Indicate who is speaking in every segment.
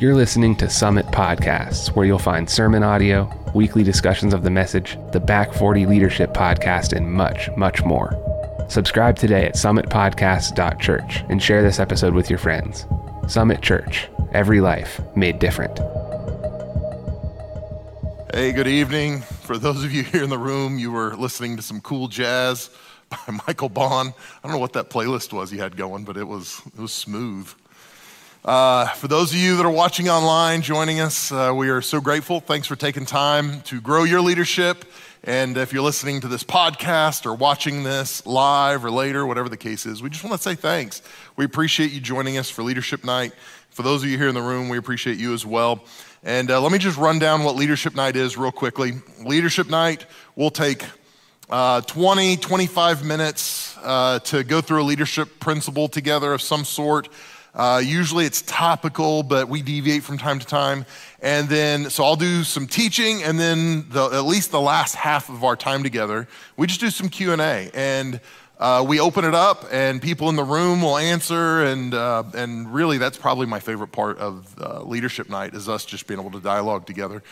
Speaker 1: You're listening to Summit Podcasts, where you'll find sermon audio, weekly discussions of the message, the Back 40 Leadership Podcast, and much, much more. Subscribe today at summitpodcast.church and share this episode with your friends. Summit Church, every life made different.
Speaker 2: Hey, good evening. For those of you here in the room, you were listening to some cool jazz by Michael Bond. I don't know what that playlist was you had going, but it was, it was smooth. Uh, for those of you that are watching online, joining us, uh, we are so grateful. Thanks for taking time to grow your leadership. And if you're listening to this podcast or watching this live or later, whatever the case is, we just want to say thanks. We appreciate you joining us for Leadership Night. For those of you here in the room, we appreciate you as well. And uh, let me just run down what Leadership Night is real quickly. Leadership Night will take uh, 20, 25 minutes uh, to go through a leadership principle together of some sort. Uh, usually it's topical, but we deviate from time to time. And then, so I'll do some teaching, and then the, at least the last half of our time together, we just do some Q and A, and uh, we open it up, and people in the room will answer, and uh, and really, that's probably my favorite part of uh, leadership night is us just being able to dialogue together.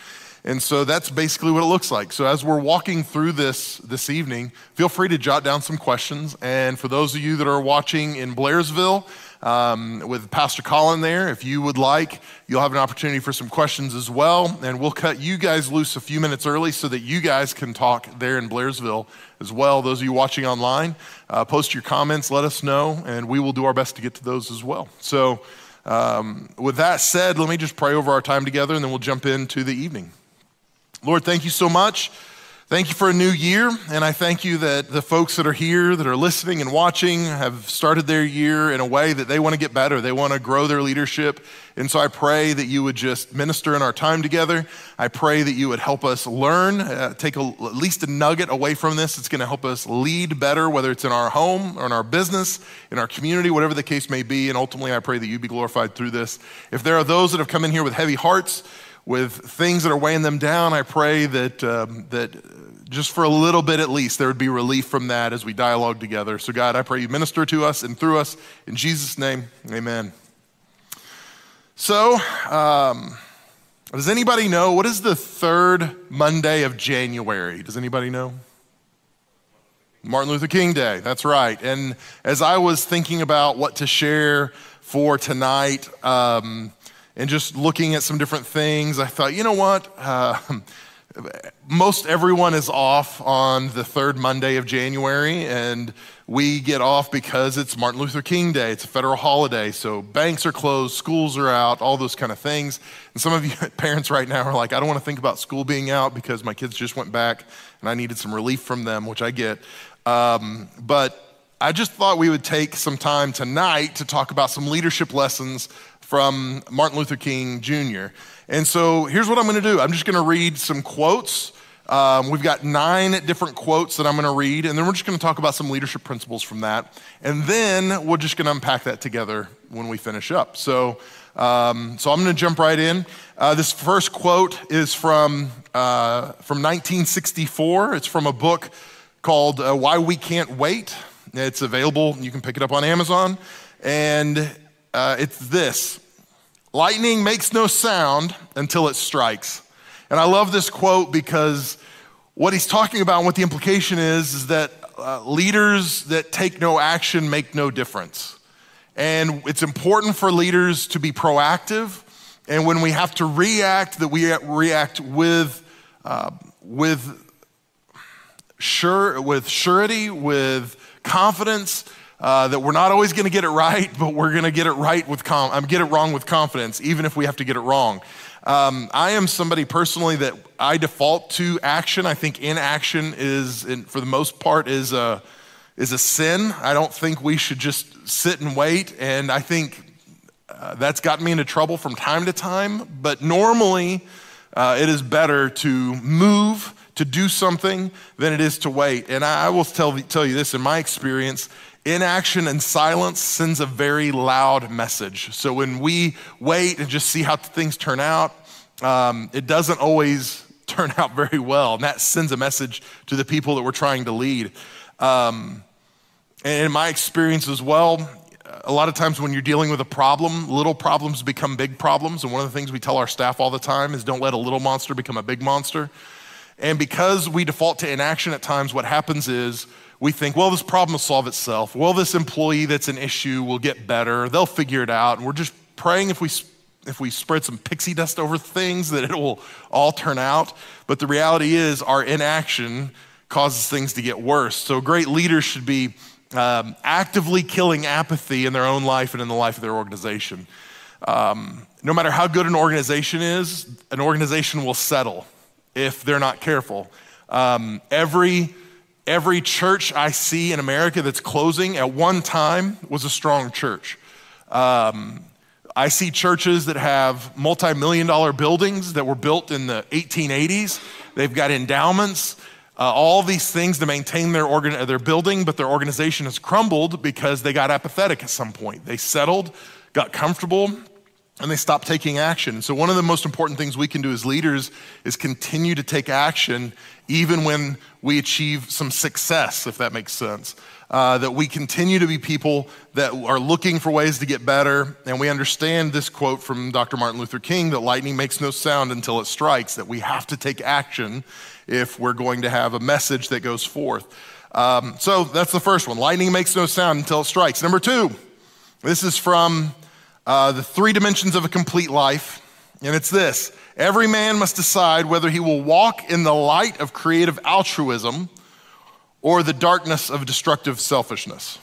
Speaker 2: And so that's basically what it looks like. So as we're walking through this this evening, feel free to jot down some questions. And for those of you that are watching in Blairsville, um, with Pastor Colin there. If you would like, you'll have an opportunity for some questions as well. And we'll cut you guys loose a few minutes early so that you guys can talk there in Blairsville as well. Those of you watching online, uh, post your comments, let us know, and we will do our best to get to those as well. So, um, with that said, let me just pray over our time together and then we'll jump into the evening. Lord, thank you so much Thank you for a new year, and I thank you that the folks that are here, that are listening and watching, have started their year in a way that they want to get better. They want to grow their leadership. And so I pray that you would just minister in our time together. I pray that you would help us learn, uh, take a, at least a nugget away from this. It's going to help us lead better, whether it's in our home or in our business, in our community, whatever the case may be. And ultimately, I pray that you be glorified through this. If there are those that have come in here with heavy hearts, with things that are weighing them down, I pray that, um, that just for a little bit at least, there would be relief from that as we dialogue together. So, God, I pray you minister to us and through us. In Jesus' name, amen. So, um, does anybody know what is the third Monday of January? Does anybody know? Martin Luther King Day, that's right. And as I was thinking about what to share for tonight, um, and just looking at some different things, I thought, you know what? Uh, most everyone is off on the third Monday of January, and we get off because it's Martin Luther King Day. It's a federal holiday, so banks are closed, schools are out, all those kind of things. And some of you parents right now are like, I don't want to think about school being out because my kids just went back and I needed some relief from them, which I get. Um, but I just thought we would take some time tonight to talk about some leadership lessons from Martin Luther King Jr. And so here's what I'm going to do I'm just going to read some quotes. Um, we've got nine different quotes that I'm going to read, and then we're just going to talk about some leadership principles from that. And then we're just going to unpack that together when we finish up. So, um, so I'm going to jump right in. Uh, this first quote is from, uh, from 1964. It's from a book called uh, Why We Can't Wait. It's available, you can pick it up on Amazon. And uh, it's this Lightning makes no sound until it strikes. And I love this quote because what he's talking about and what the implication is is that uh, leaders that take no action make no difference. And it's important for leaders to be proactive. And when we have to react, that we react with, uh, with, sure, with surety, with confidence, uh, that we're not always going to get it right, but we're going to get it right with com- um, get it wrong with confidence, even if we have to get it wrong. Um, I am somebody personally that I default to action. I think inaction is, in, for the most part, is a is a sin. I don't think we should just sit and wait, and I think uh, that's gotten me into trouble from time to time. But normally, uh, it is better to move to do something than it is to wait. And I, I will tell, tell you this in my experience Inaction and silence sends a very loud message. So when we wait and just see how things turn out, um, it doesn't always turn out very well. And that sends a message to the people that we're trying to lead. Um, and in my experience as well, a lot of times when you're dealing with a problem, little problems become big problems. And one of the things we tell our staff all the time is don't let a little monster become a big monster. And because we default to inaction at times, what happens is we think, well, this problem will solve itself. Well, this employee that's an issue will get better. They'll figure it out. And we're just praying if we if we spread some pixie dust over things that it will all turn out. But the reality is our inaction causes things to get worse. So great leaders should be um, actively killing apathy in their own life and in the life of their organization. Um, no matter how good an organization is, an organization will settle if they're not careful. Um, every every church I see in America that's closing at one time was a strong church. Um, I see churches that have multi million dollar buildings that were built in the 1880s. They've got endowments, uh, all these things to maintain their, organ- their building, but their organization has crumbled because they got apathetic at some point. They settled, got comfortable, and they stop taking action. So, one of the most important things we can do as leaders is continue to take action even when we achieve some success, if that makes sense uh, that we continue to be people that are looking for ways to get better. And we understand this quote from Dr. Martin Luther King that lightning makes no sound until it strikes, that we have to take action if we're going to have a message that goes forth. Um, so that's the first one. Lightning makes no sound until it strikes. Number two, this is from uh, the three dimensions of a complete life. And it's this every man must decide whether he will walk in the light of creative altruism or the darkness of destructive selfishness.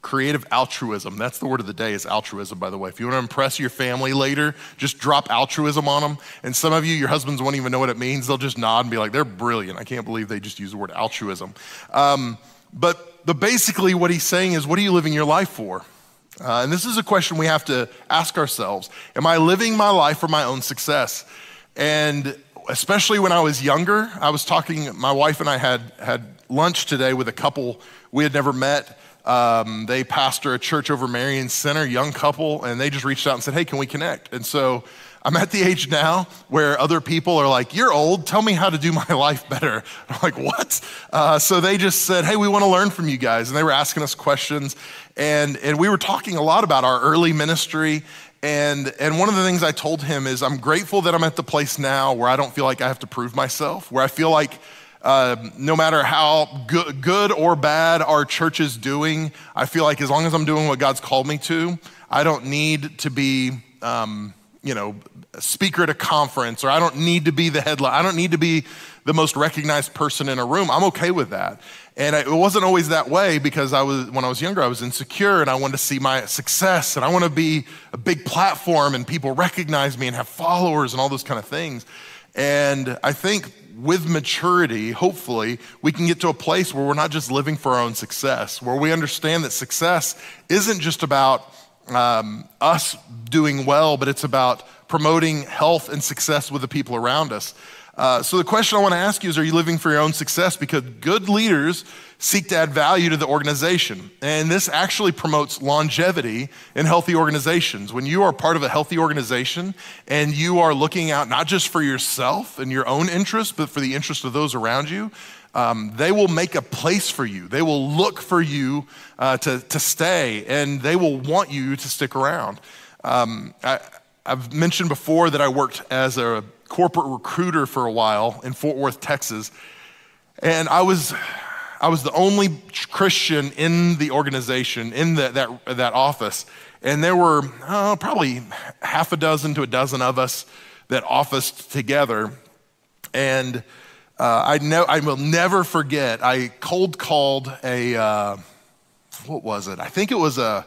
Speaker 2: Creative altruism. That's the word of the day is altruism, by the way. If you want to impress your family later, just drop altruism on them. And some of you, your husbands won't even know what it means. They'll just nod and be like, they're brilliant. I can't believe they just use the word altruism. Um, but, but basically, what he's saying is, what are you living your life for? Uh, and this is a question we have to ask ourselves Am I living my life for my own success? And especially when I was younger, I was talking, my wife and I had, had lunch today with a couple we had never met. Um, they pastor a church over Marion Center, young couple, and they just reached out and said, Hey, can we connect? And so I'm at the age now where other people are like, You're old, tell me how to do my life better. I'm like, What? Uh, so they just said, Hey, we want to learn from you guys. And they were asking us questions. And, and we were talking a lot about our early ministry. And, and one of the things I told him is, I'm grateful that I'm at the place now where I don't feel like I have to prove myself, where I feel like uh, no matter how good, good or bad our church is doing, I feel like as long as I'm doing what God's called me to, I don't need to be, um, you know, speaker at a conference, or I don't need to be the headline. I don't need to be the most recognized person in a room. I'm okay with that. And it wasn't always that way because I was, when I was younger, I was insecure and I wanted to see my success and I want to be a big platform and people recognize me and have followers and all those kind of things. And I think with maturity, hopefully, we can get to a place where we're not just living for our own success, where we understand that success isn't just about um, us doing well, but it's about promoting health and success with the people around us. Uh, so, the question I want to ask you is Are you living for your own success? Because good leaders seek to add value to the organization. And this actually promotes longevity in healthy organizations. When you are part of a healthy organization and you are looking out not just for yourself and your own interest, but for the interest of those around you, um, they will make a place for you. They will look for you uh, to, to stay, and they will want you to stick around. Um, I, I've mentioned before that I worked as a corporate recruiter for a while in Fort Worth, Texas. And I was, I was the only Christian in the organization, in the, that, that office. And there were oh, probably half a dozen to a dozen of us that officed together. And uh, I, know, I will never forget, I cold called a, uh, what was it? I think it was a,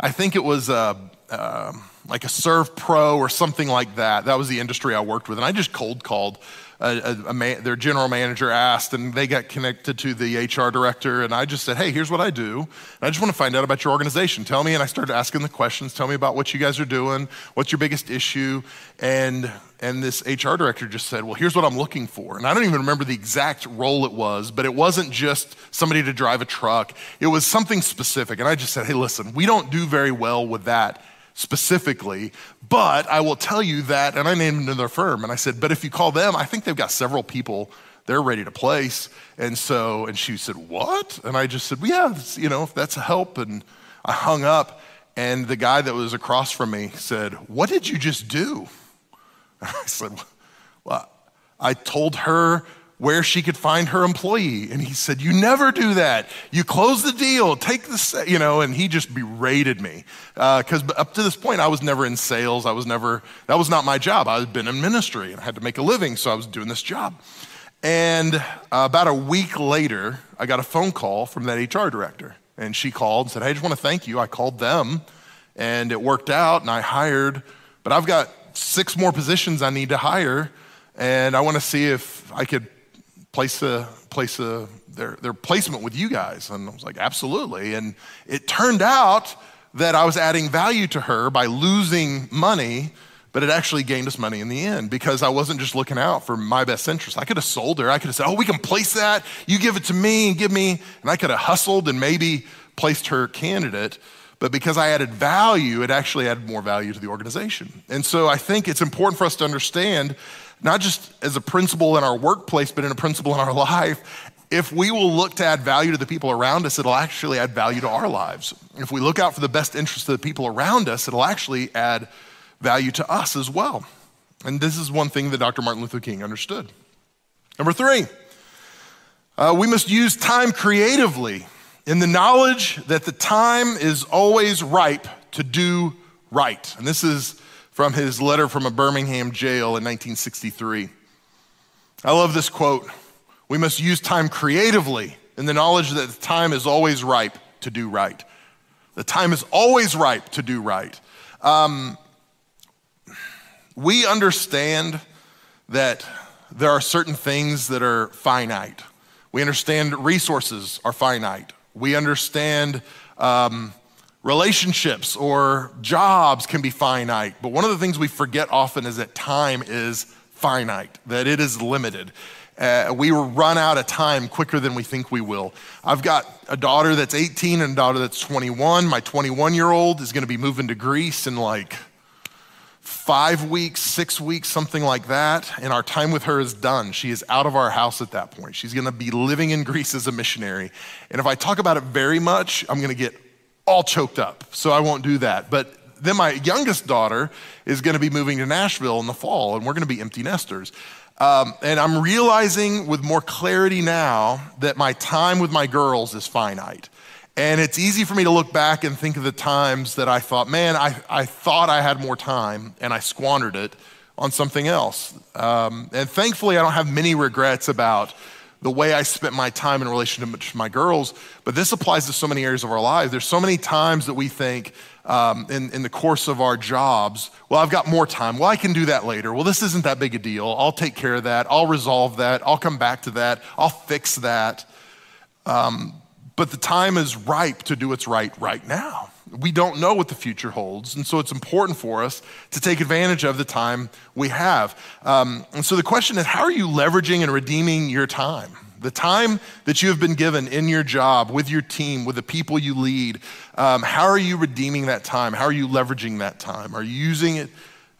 Speaker 2: I think it was a, uh, like a SERVPRO or something like that. That was the industry I worked with. And I just cold called. A, a, a man, their general manager asked, and they got connected to the HR director. And I just said, Hey, here's what I do. And I just want to find out about your organization. Tell me. And I started asking the questions. Tell me about what you guys are doing. What's your biggest issue? And, and this HR director just said, Well, here's what I'm looking for. And I don't even remember the exact role it was, but it wasn't just somebody to drive a truck, it was something specific. And I just said, Hey, listen, we don't do very well with that specifically, but I will tell you that, and I named another firm, and I said, but if you call them, I think they've got several people they're ready to place. And so, and she said, what? And I just said, well, yeah, you know, if that's a help, and I hung up, and the guy that was across from me said, What did you just do? And I said, Well, I told her where she could find her employee. And he said, You never do that. You close the deal, take the, you know, and he just berated me. Because uh, up to this point, I was never in sales. I was never, that was not my job. I had been in ministry and I had to make a living, so I was doing this job. And uh, about a week later, I got a phone call from that HR director. And she called and said, Hey, I just want to thank you. I called them and it worked out and I hired, but I've got six more positions I need to hire. And I want to see if I could place a place a their their placement with you guys. And i was like absolutely. And it turned out that i was adding value to her by losing money but it actually gained us money in the end because i wasn't just looking out for my best interest. I could have sold her. I could have said oh we can place that. You give it to me and give me and i could have hustled and maybe placed her candidate. But because I added value, it actually added more value to the organization. And so I think it's important for us to understand not just as a principle in our workplace, but in a principle in our life. If we will look to add value to the people around us, it'll actually add value to our lives. If we look out for the best interests of the people around us, it'll actually add value to us as well. And this is one thing that Dr. Martin Luther King understood. Number three, uh, we must use time creatively in the knowledge that the time is always ripe to do right. And this is from his letter from a Birmingham jail in 1963. I love this quote. We must use time creatively in the knowledge that the time is always ripe to do right. The time is always ripe to do right. Um, we understand that there are certain things that are finite. We understand resources are finite. We understand um, Relationships or jobs can be finite, but one of the things we forget often is that time is finite, that it is limited. Uh, we run out of time quicker than we think we will. I've got a daughter that's 18 and a daughter that's 21. My 21 year old is going to be moving to Greece in like five weeks, six weeks, something like that. And our time with her is done. She is out of our house at that point. She's going to be living in Greece as a missionary. And if I talk about it very much, I'm going to get all choked up, so I won't do that. But then my youngest daughter is going to be moving to Nashville in the fall, and we're going to be empty nesters. Um, and I'm realizing with more clarity now that my time with my girls is finite. And it's easy for me to look back and think of the times that I thought, man, I, I thought I had more time and I squandered it on something else. Um, and thankfully, I don't have many regrets about the way I spent my time in relation to my girls, but this applies to so many areas of our lives. There's so many times that we think um, in, in the course of our jobs, well, I've got more time. Well, I can do that later. Well, this isn't that big a deal. I'll take care of that. I'll resolve that. I'll come back to that. I'll fix that. Um, but the time is ripe to do what's right right now. We don't know what the future holds. And so it's important for us to take advantage of the time we have. Um, and so the question is how are you leveraging and redeeming your time? The time that you have been given in your job, with your team, with the people you lead, um, how are you redeeming that time? How are you leveraging that time? Are you using it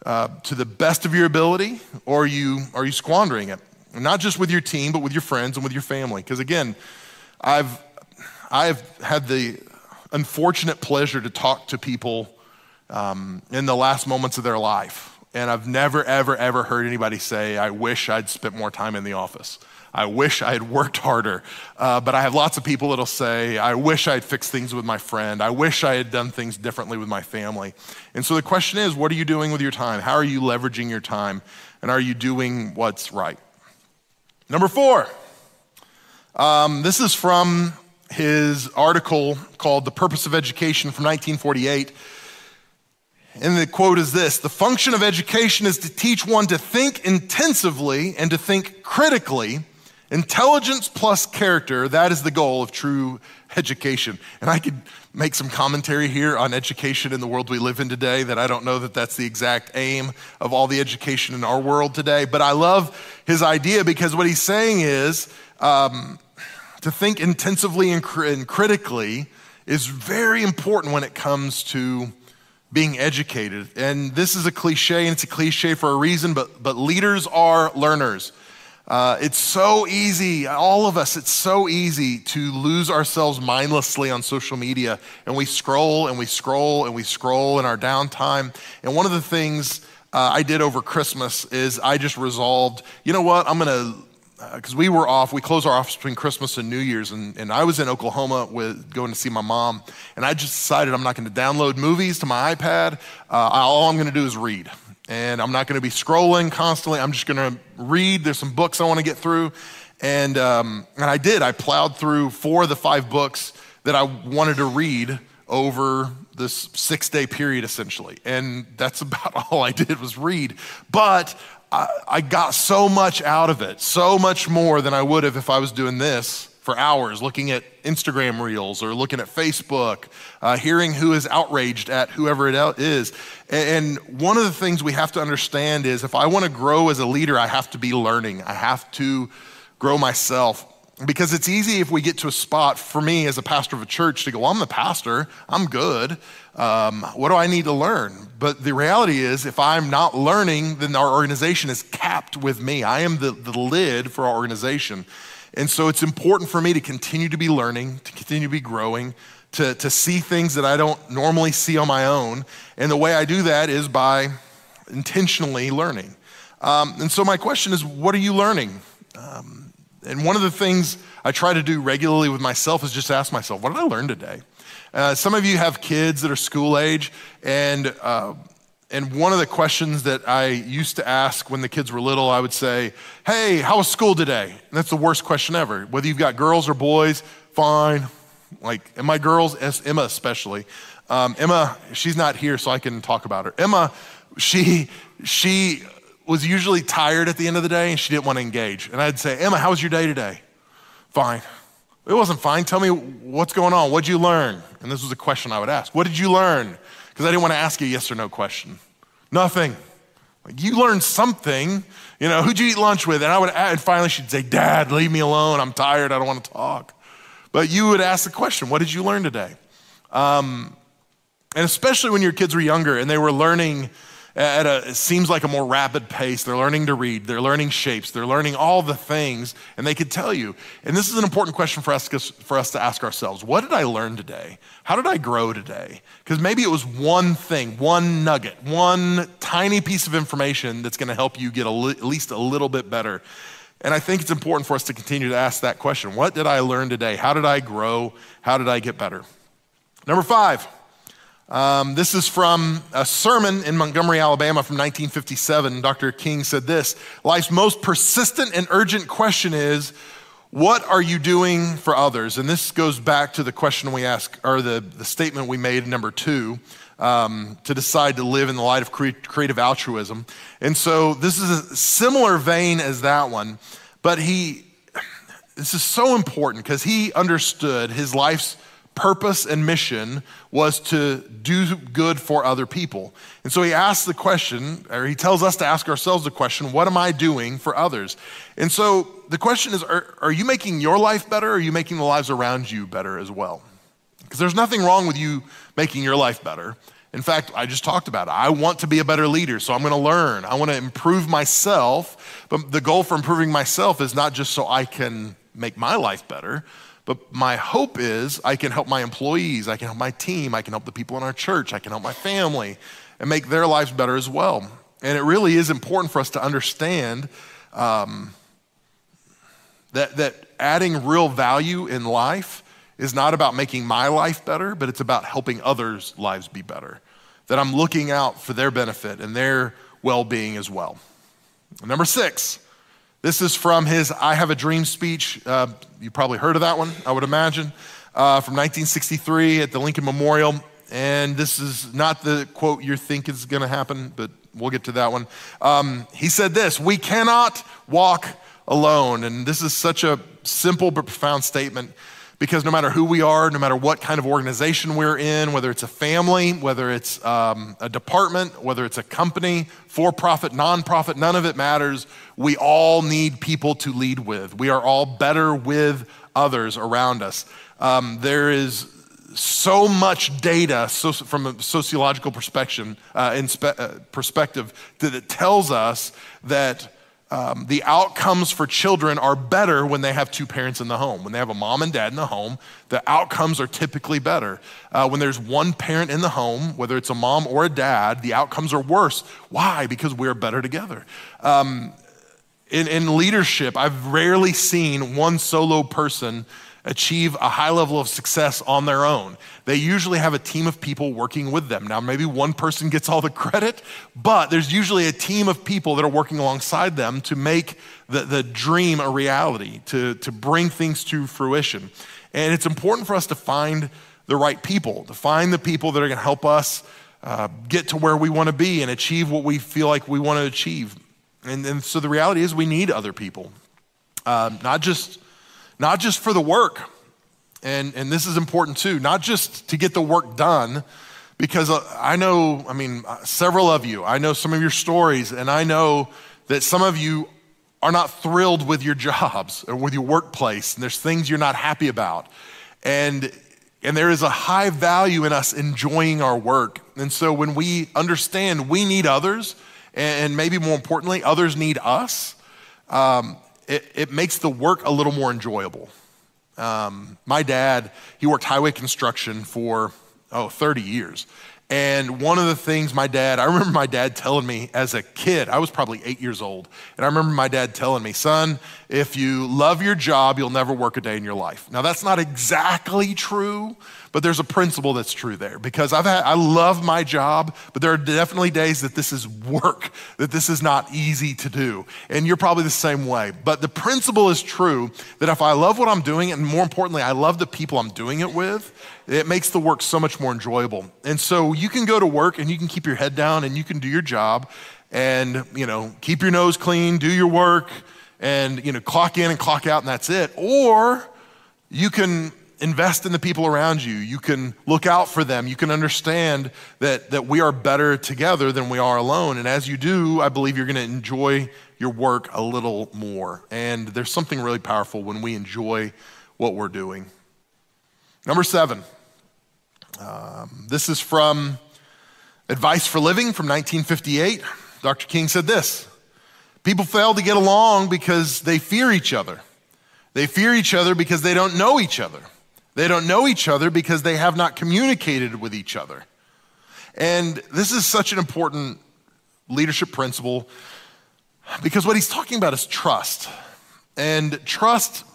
Speaker 2: uh, to the best of your ability or are you, are you squandering it? Not just with your team, but with your friends and with your family. Because again, I've, I've had the unfortunate pleasure to talk to people um, in the last moments of their life. And I've never, ever, ever heard anybody say, I wish I'd spent more time in the office. I wish I had worked harder. Uh, but I have lots of people that'll say, I wish I had fixed things with my friend. I wish I had done things differently with my family. And so the question is, what are you doing with your time? How are you leveraging your time? And are you doing what's right? Number four, um, this is from his article called The Purpose of Education from 1948. And the quote is this The function of education is to teach one to think intensively and to think critically. Intelligence plus character, that is the goal of true education. And I could make some commentary here on education in the world we live in today that I don't know that that's the exact aim of all the education in our world today. But I love his idea because what he's saying is, um, to think intensively and, cr- and critically is very important when it comes to being educated. And this is a cliche, and it's a cliche for a reason, but, but leaders are learners. Uh, it's so easy, all of us, it's so easy to lose ourselves mindlessly on social media. And we scroll and we scroll and we scroll in our downtime. And one of the things uh, I did over Christmas is I just resolved, you know what, I'm going to because uh, we were off, we closed our office between Christmas and New Year's, and, and I was in Oklahoma with going to see my mom, and I just decided I'm not going to download movies to my iPad. Uh, all I'm going to do is read and I'm not going to be scrolling constantly. I'm just going to read. There's some books I want to get through. And, um, and I did. I plowed through four of the five books that I wanted to read over this six day period, essentially. And that's about all I did was read. But I, I got so much out of it, so much more than I would have if I was doing this for hours looking at Instagram reels or looking at Facebook, uh, hearing who is outraged at whoever it is. And one of the things we have to understand is if I want to grow as a leader, I have to be learning. I have to grow myself. Because it's easy if we get to a spot for me as a pastor of a church to go, well, I'm the pastor, I'm good. Um, what do I need to learn? But the reality is, if I'm not learning, then our organization is capped with me. I am the, the lid for our organization. And so it's important for me to continue to be learning, to continue to be growing, to, to see things that I don't normally see on my own. And the way I do that is by intentionally learning. Um, and so my question is, what are you learning? Um, and one of the things I try to do regularly with myself is just ask myself, what did I learn today? Uh, some of you have kids that are school age, and uh, and one of the questions that I used to ask when the kids were little, I would say, Hey, how was school today? And that's the worst question ever. Whether you've got girls or boys, fine. Like, and my girls, Emma especially. Um, Emma, she's not here, so I can talk about her. Emma, she, she was usually tired at the end of the day and she didn't want to engage. And I'd say, Emma, how was your day today? Fine. It wasn't fine. Tell me what's going on. What'd you learn? And this was a question I would ask. What did you learn? because I didn't want to ask a yes or no question. Nothing. Like, you learned something. You know, who'd you eat lunch with? And I would, and finally she'd say, Dad, leave me alone. I'm tired. I don't want to talk. But you would ask the question, What did you learn today? Um, and especially when your kids were younger and they were learning at a, it seems like a more rapid pace. They're learning to read, they're learning shapes, they're learning all the things, and they could tell you. And this is an important question for us, for us to ask ourselves What did I learn today? How did I grow today? Because maybe it was one thing, one nugget, one tiny piece of information that's going to help you get li- at least a little bit better. And I think it's important for us to continue to ask that question What did I learn today? How did I grow? How did I get better? Number five, um, this is from a sermon in Montgomery, Alabama from 1957. Dr. King said this Life's most persistent and urgent question is, What are you doing for others? And this goes back to the question we asked, or the, the statement we made number two. Um, to decide to live in the light of creative altruism. And so this is a similar vein as that one, but he, this is so important because he understood his life's purpose and mission was to do good for other people. And so he asks the question, or he tells us to ask ourselves the question, what am I doing for others? And so the question is, are, are you making your life better or are you making the lives around you better as well? Because there's nothing wrong with you making your life better. In fact, I just talked about it. I want to be a better leader, so I'm going to learn. I want to improve myself. But the goal for improving myself is not just so I can make my life better, but my hope is I can help my employees, I can help my team, I can help the people in our church, I can help my family, and make their lives better as well. And it really is important for us to understand um, that, that adding real value in life is not about making my life better, but it's about helping others' lives be better. That I'm looking out for their benefit and their well being as well. Number six, this is from his I Have a Dream speech. Uh, you probably heard of that one, I would imagine, uh, from 1963 at the Lincoln Memorial. And this is not the quote you think is going to happen, but we'll get to that one. Um, he said this We cannot walk alone. And this is such a simple but profound statement because no matter who we are, no matter what kind of organization we're in, whether it's a family, whether it's um, a department, whether it's a company, for profit, nonprofit, none of it matters. We all need people to lead with. We are all better with others around us. Um, there is so much data so, from a sociological perspective, uh, uh, perspective that it tells us that um, the outcomes for children are better when they have two parents in the home. When they have a mom and dad in the home, the outcomes are typically better. Uh, when there's one parent in the home, whether it's a mom or a dad, the outcomes are worse. Why? Because we're better together. Um, in, in leadership, I've rarely seen one solo person achieve a high level of success on their own. They usually have a team of people working with them. Now, maybe one person gets all the credit, but there's usually a team of people that are working alongside them to make the, the dream a reality, to, to bring things to fruition. And it's important for us to find the right people, to find the people that are going to help us uh, get to where we want to be and achieve what we feel like we want to achieve. And, and so the reality is, we need other people, uh, not just not just for the work, and, and this is important too, not just to get the work done, because uh, I know, I mean, uh, several of you, I know some of your stories, and I know that some of you are not thrilled with your jobs or with your workplace, and there's things you're not happy about. And and there is a high value in us enjoying our work. And so when we understand we need others, and maybe more importantly, others need us, um, it, it makes the work a little more enjoyable. Um, my dad, he worked highway construction for, oh, 30 years. And one of the things my dad, I remember my dad telling me as a kid, I was probably eight years old, and I remember my dad telling me, son, if you love your job, you'll never work a day in your life. Now, that's not exactly true, but there's a principle that's true there because I've had, I love my job, but there are definitely days that this is work, that this is not easy to do. And you're probably the same way. But the principle is true that if I love what I'm doing, and more importantly, I love the people I'm doing it with, it makes the work so much more enjoyable. And so you can go to work and you can keep your head down and you can do your job and, you know, keep your nose clean, do your work, and, you know, clock in and clock out, and that's it. Or you can invest in the people around you. You can look out for them. You can understand that, that we are better together than we are alone. And as you do, I believe you're going to enjoy your work a little more. And there's something really powerful when we enjoy what we're doing. Number seven, um, this is from Advice for Living from 1958. Dr. King said this People fail to get along because they fear each other. They fear each other because they don't know each other. They don't know each other because they have not communicated with each other. And this is such an important leadership principle because what he's talking about is trust. And trust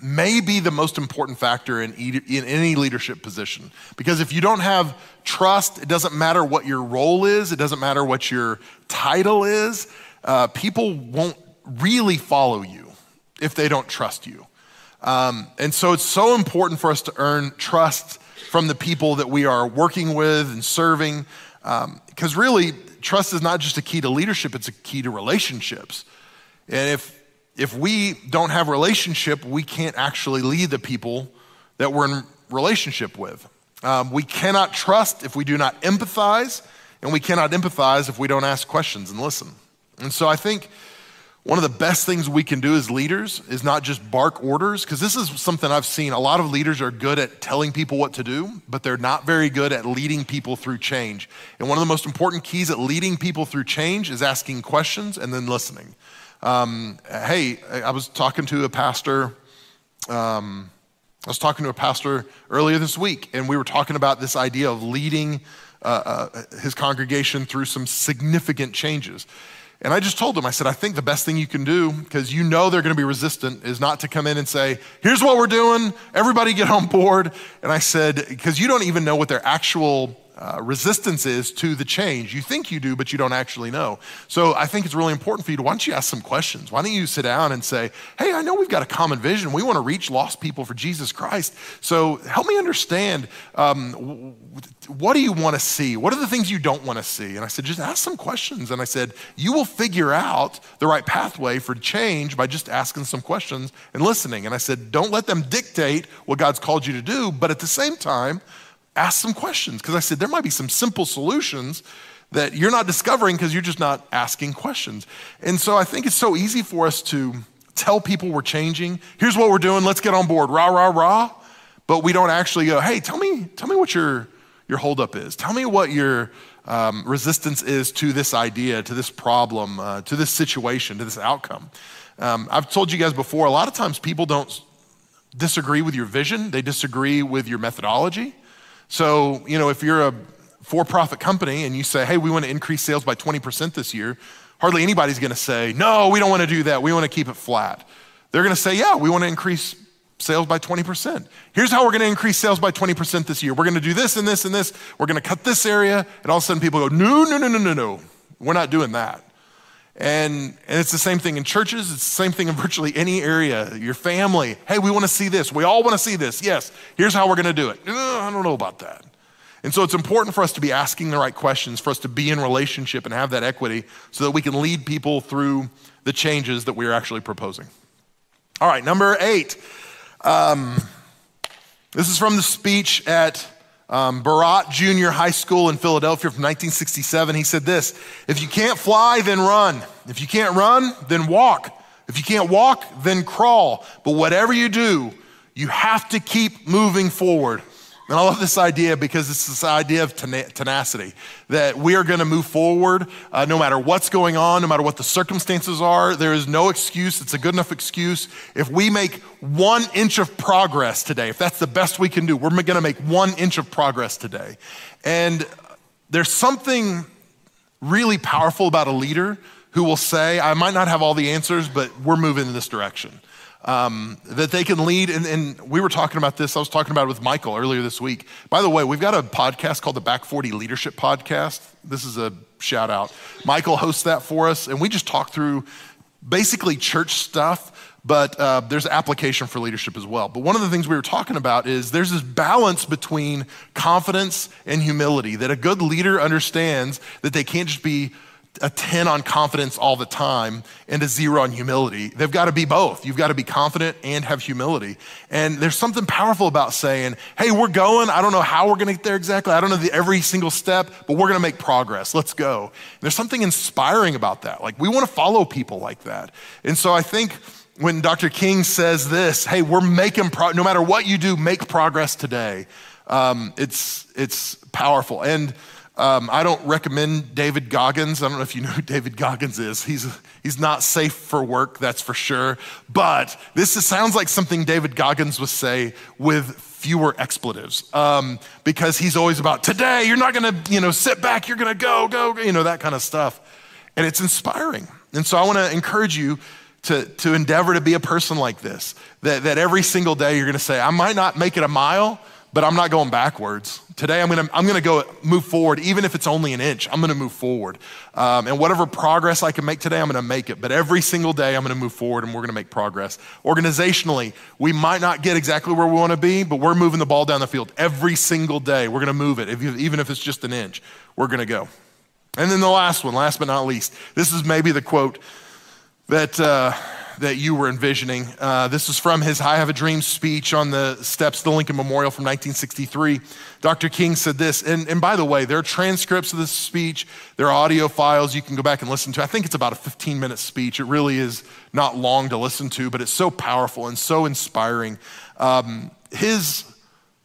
Speaker 2: may be the most important factor in, in any leadership position. Because if you don't have trust, it doesn't matter what your role is, it doesn't matter what your title is, uh, people won't really follow you if they don't trust you. Um, and so it's so important for us to earn trust from the people that we are working with and serving. Because um, really, trust is not just a key to leadership, it's a key to relationships. And if, if we don't have relationship, we can't actually lead the people that we're in relationship with. Um, we cannot trust if we do not empathize, and we cannot empathize if we don't ask questions and listen. And so I think one of the best things we can do as leaders is not just bark orders, because this is something I've seen. A lot of leaders are good at telling people what to do, but they're not very good at leading people through change. And one of the most important keys at leading people through change is asking questions and then listening. Um, hey, I was talking to a pastor. Um, I was talking to a pastor earlier this week, and we were talking about this idea of leading uh, uh, his congregation through some significant changes. And I just told them, I said, I think the best thing you can do, because you know they're going to be resistant, is not to come in and say, here's what we're doing, everybody get on board. And I said, because you don't even know what their actual uh, resistance is to the change. You think you do, but you don't actually know. So I think it's really important for you to, why don't you ask some questions? Why don't you sit down and say, hey, I know we've got a common vision. We want to reach lost people for Jesus Christ. So help me understand um, what do you want to see? What are the things you don't want to see? And I said, just ask some questions. And I said, you will figure out the right pathway for change by just asking some questions and listening. And I said, don't let them dictate what God's called you to do, but at the same time, ask some questions because I said there might be some simple solutions that you're not discovering because you're just not asking questions. And so I think it's so easy for us to tell people we're changing. Here's what we're doing. Let's get on board. Rah, rah, rah. But we don't actually go, hey, tell me, tell me what your, your holdup is. Tell me what your um, resistance is to this idea, to this problem, uh, to this situation, to this outcome. Um, I've told you guys before, a lot of times people don't disagree with your vision, they disagree with your methodology. So, you know, if you're a for profit company and you say, hey, we want to increase sales by 20% this year, hardly anybody's going to say, no, we don't want to do that. We want to keep it flat. They're going to say, yeah, we want to increase sales by 20%. Here's how we're going to increase sales by 20% this year. We're going to do this and this and this. We're going to cut this area. And all of a sudden people go, no, no, no, no, no, no. We're not doing that. And, and it's the same thing in churches. It's the same thing in virtually any area. Your family, hey, we want to see this. We all want to see this. Yes, here's how we're going to do it. I don't know about that. And so it's important for us to be asking the right questions, for us to be in relationship and have that equity so that we can lead people through the changes that we are actually proposing. All right, number eight. Um, this is from the speech at um, Barratt Junior High School in Philadelphia from 1967. He said this If you can't fly, then run. If you can't run, then walk. If you can't walk, then crawl. But whatever you do, you have to keep moving forward. And I love this idea because it's this idea of tenacity that we are going to move forward uh, no matter what's going on, no matter what the circumstances are. There is no excuse. It's a good enough excuse. If we make one inch of progress today, if that's the best we can do, we're going to make one inch of progress today. And there's something really powerful about a leader who will say, I might not have all the answers, but we're moving in this direction um, that they can lead. And, and, we were talking about this. I was talking about it with Michael earlier this week. By the way, we've got a podcast called the Back 40 Leadership Podcast. This is a shout out. Michael hosts that for us, and we just talk through basically church stuff, but uh, there's application for leadership as well. But one of the things we were talking about is there's this balance between confidence and humility that a good leader understands that they can't just be a 10 on confidence all the time and a zero on humility. They've got to be both. You've got to be confident and have humility. And there's something powerful about saying, hey, we're going. I don't know how we're going to get there exactly. I don't know the, every single step, but we're going to make progress. Let's go. And there's something inspiring about that. Like, we want to follow people like that. And so I think when Dr. King says this, hey, we're making, pro- no matter what you do, make progress today, um, it's, it's powerful. And um, I don't recommend David Goggins. I don't know if you know who David Goggins is. He's, he's not safe for work, that's for sure. But this is, sounds like something David Goggins would say with fewer expletives um, because he's always about today, you're not going to you know, sit back, you're going to go, go, you know, that kind of stuff. And it's inspiring. And so I want to encourage you to, to endeavor to be a person like this, that, that every single day you're going to say, I might not make it a mile, but I'm not going backwards. Today, I'm gonna, I'm gonna go move forward, even if it's only an inch, I'm gonna move forward. Um, and whatever progress I can make today, I'm gonna make it. But every single day, I'm gonna move forward and we're gonna make progress. Organizationally, we might not get exactly where we wanna be, but we're moving the ball down the field. Every single day, we're gonna move it, if you, even if it's just an inch, we're gonna go. And then the last one, last but not least, this is maybe the quote that. Uh, that you were envisioning. Uh, this is from his I Have a Dream speech on the steps of the Lincoln Memorial from 1963. Dr. King said this, and, and by the way, there are transcripts of this speech, there are audio files you can go back and listen to. I think it's about a 15 minute speech. It really is not long to listen to, but it's so powerful and so inspiring. Um, his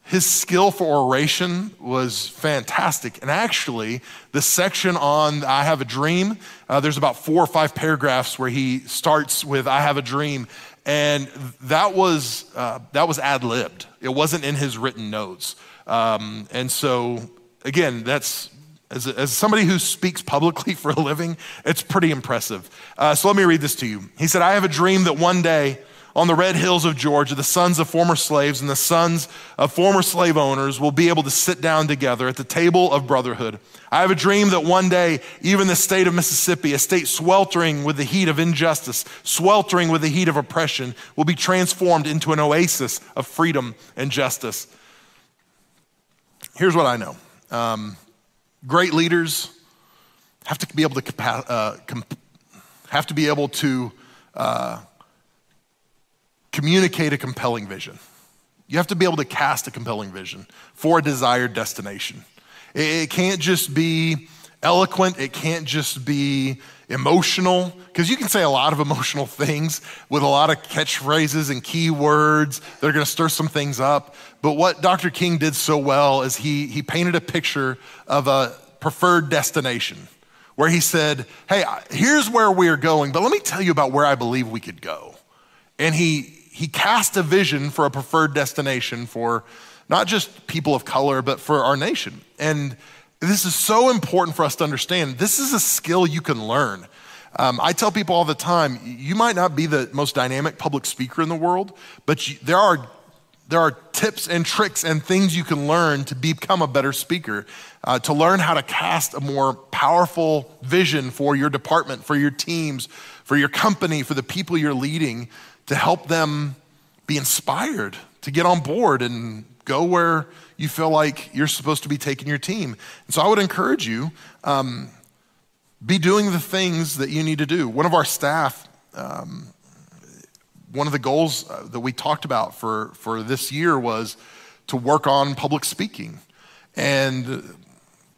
Speaker 2: his skill for oration was fantastic. And actually, the section on I Have a Dream, uh, there's about four or five paragraphs where he starts with I Have a Dream. And that was, uh, that was ad libbed, it wasn't in his written notes. Um, and so, again, that's as, as, somebody who speaks publicly for a living, it's pretty impressive. Uh, so let me read this to you. He said, I have a dream that one day, on the red hills of Georgia, the sons of former slaves and the sons of former slave owners will be able to sit down together at the table of brotherhood. I have a dream that one day, even the state of Mississippi, a state sweltering with the heat of injustice, sweltering with the heat of oppression, will be transformed into an oasis of freedom and justice. Here's what I know um, great leaders have to be able to, uh, have to, be able to uh, communicate a compelling vision. You have to be able to cast a compelling vision for a desired destination. It can't just be eloquent, it can't just be emotional, because you can say a lot of emotional things with a lot of catchphrases and keywords that are going to stir some things up. But what Dr. King did so well is he, he painted a picture of a preferred destination where he said, Hey, here's where we're going, but let me tell you about where I believe we could go. And he, he cast a vision for a preferred destination for not just people of color, but for our nation. And this is so important for us to understand. This is a skill you can learn. Um, I tell people all the time, you might not be the most dynamic public speaker in the world, but you, there are there are tips and tricks and things you can learn to become a better speaker, uh, to learn how to cast a more powerful vision for your department, for your teams, for your company, for the people you're leading, to help them be inspired to get on board and go where you feel like you're supposed to be taking your team. And so I would encourage you um, be doing the things that you need to do. One of our staff, um, one of the goals uh, that we talked about for, for this year was to work on public speaking. And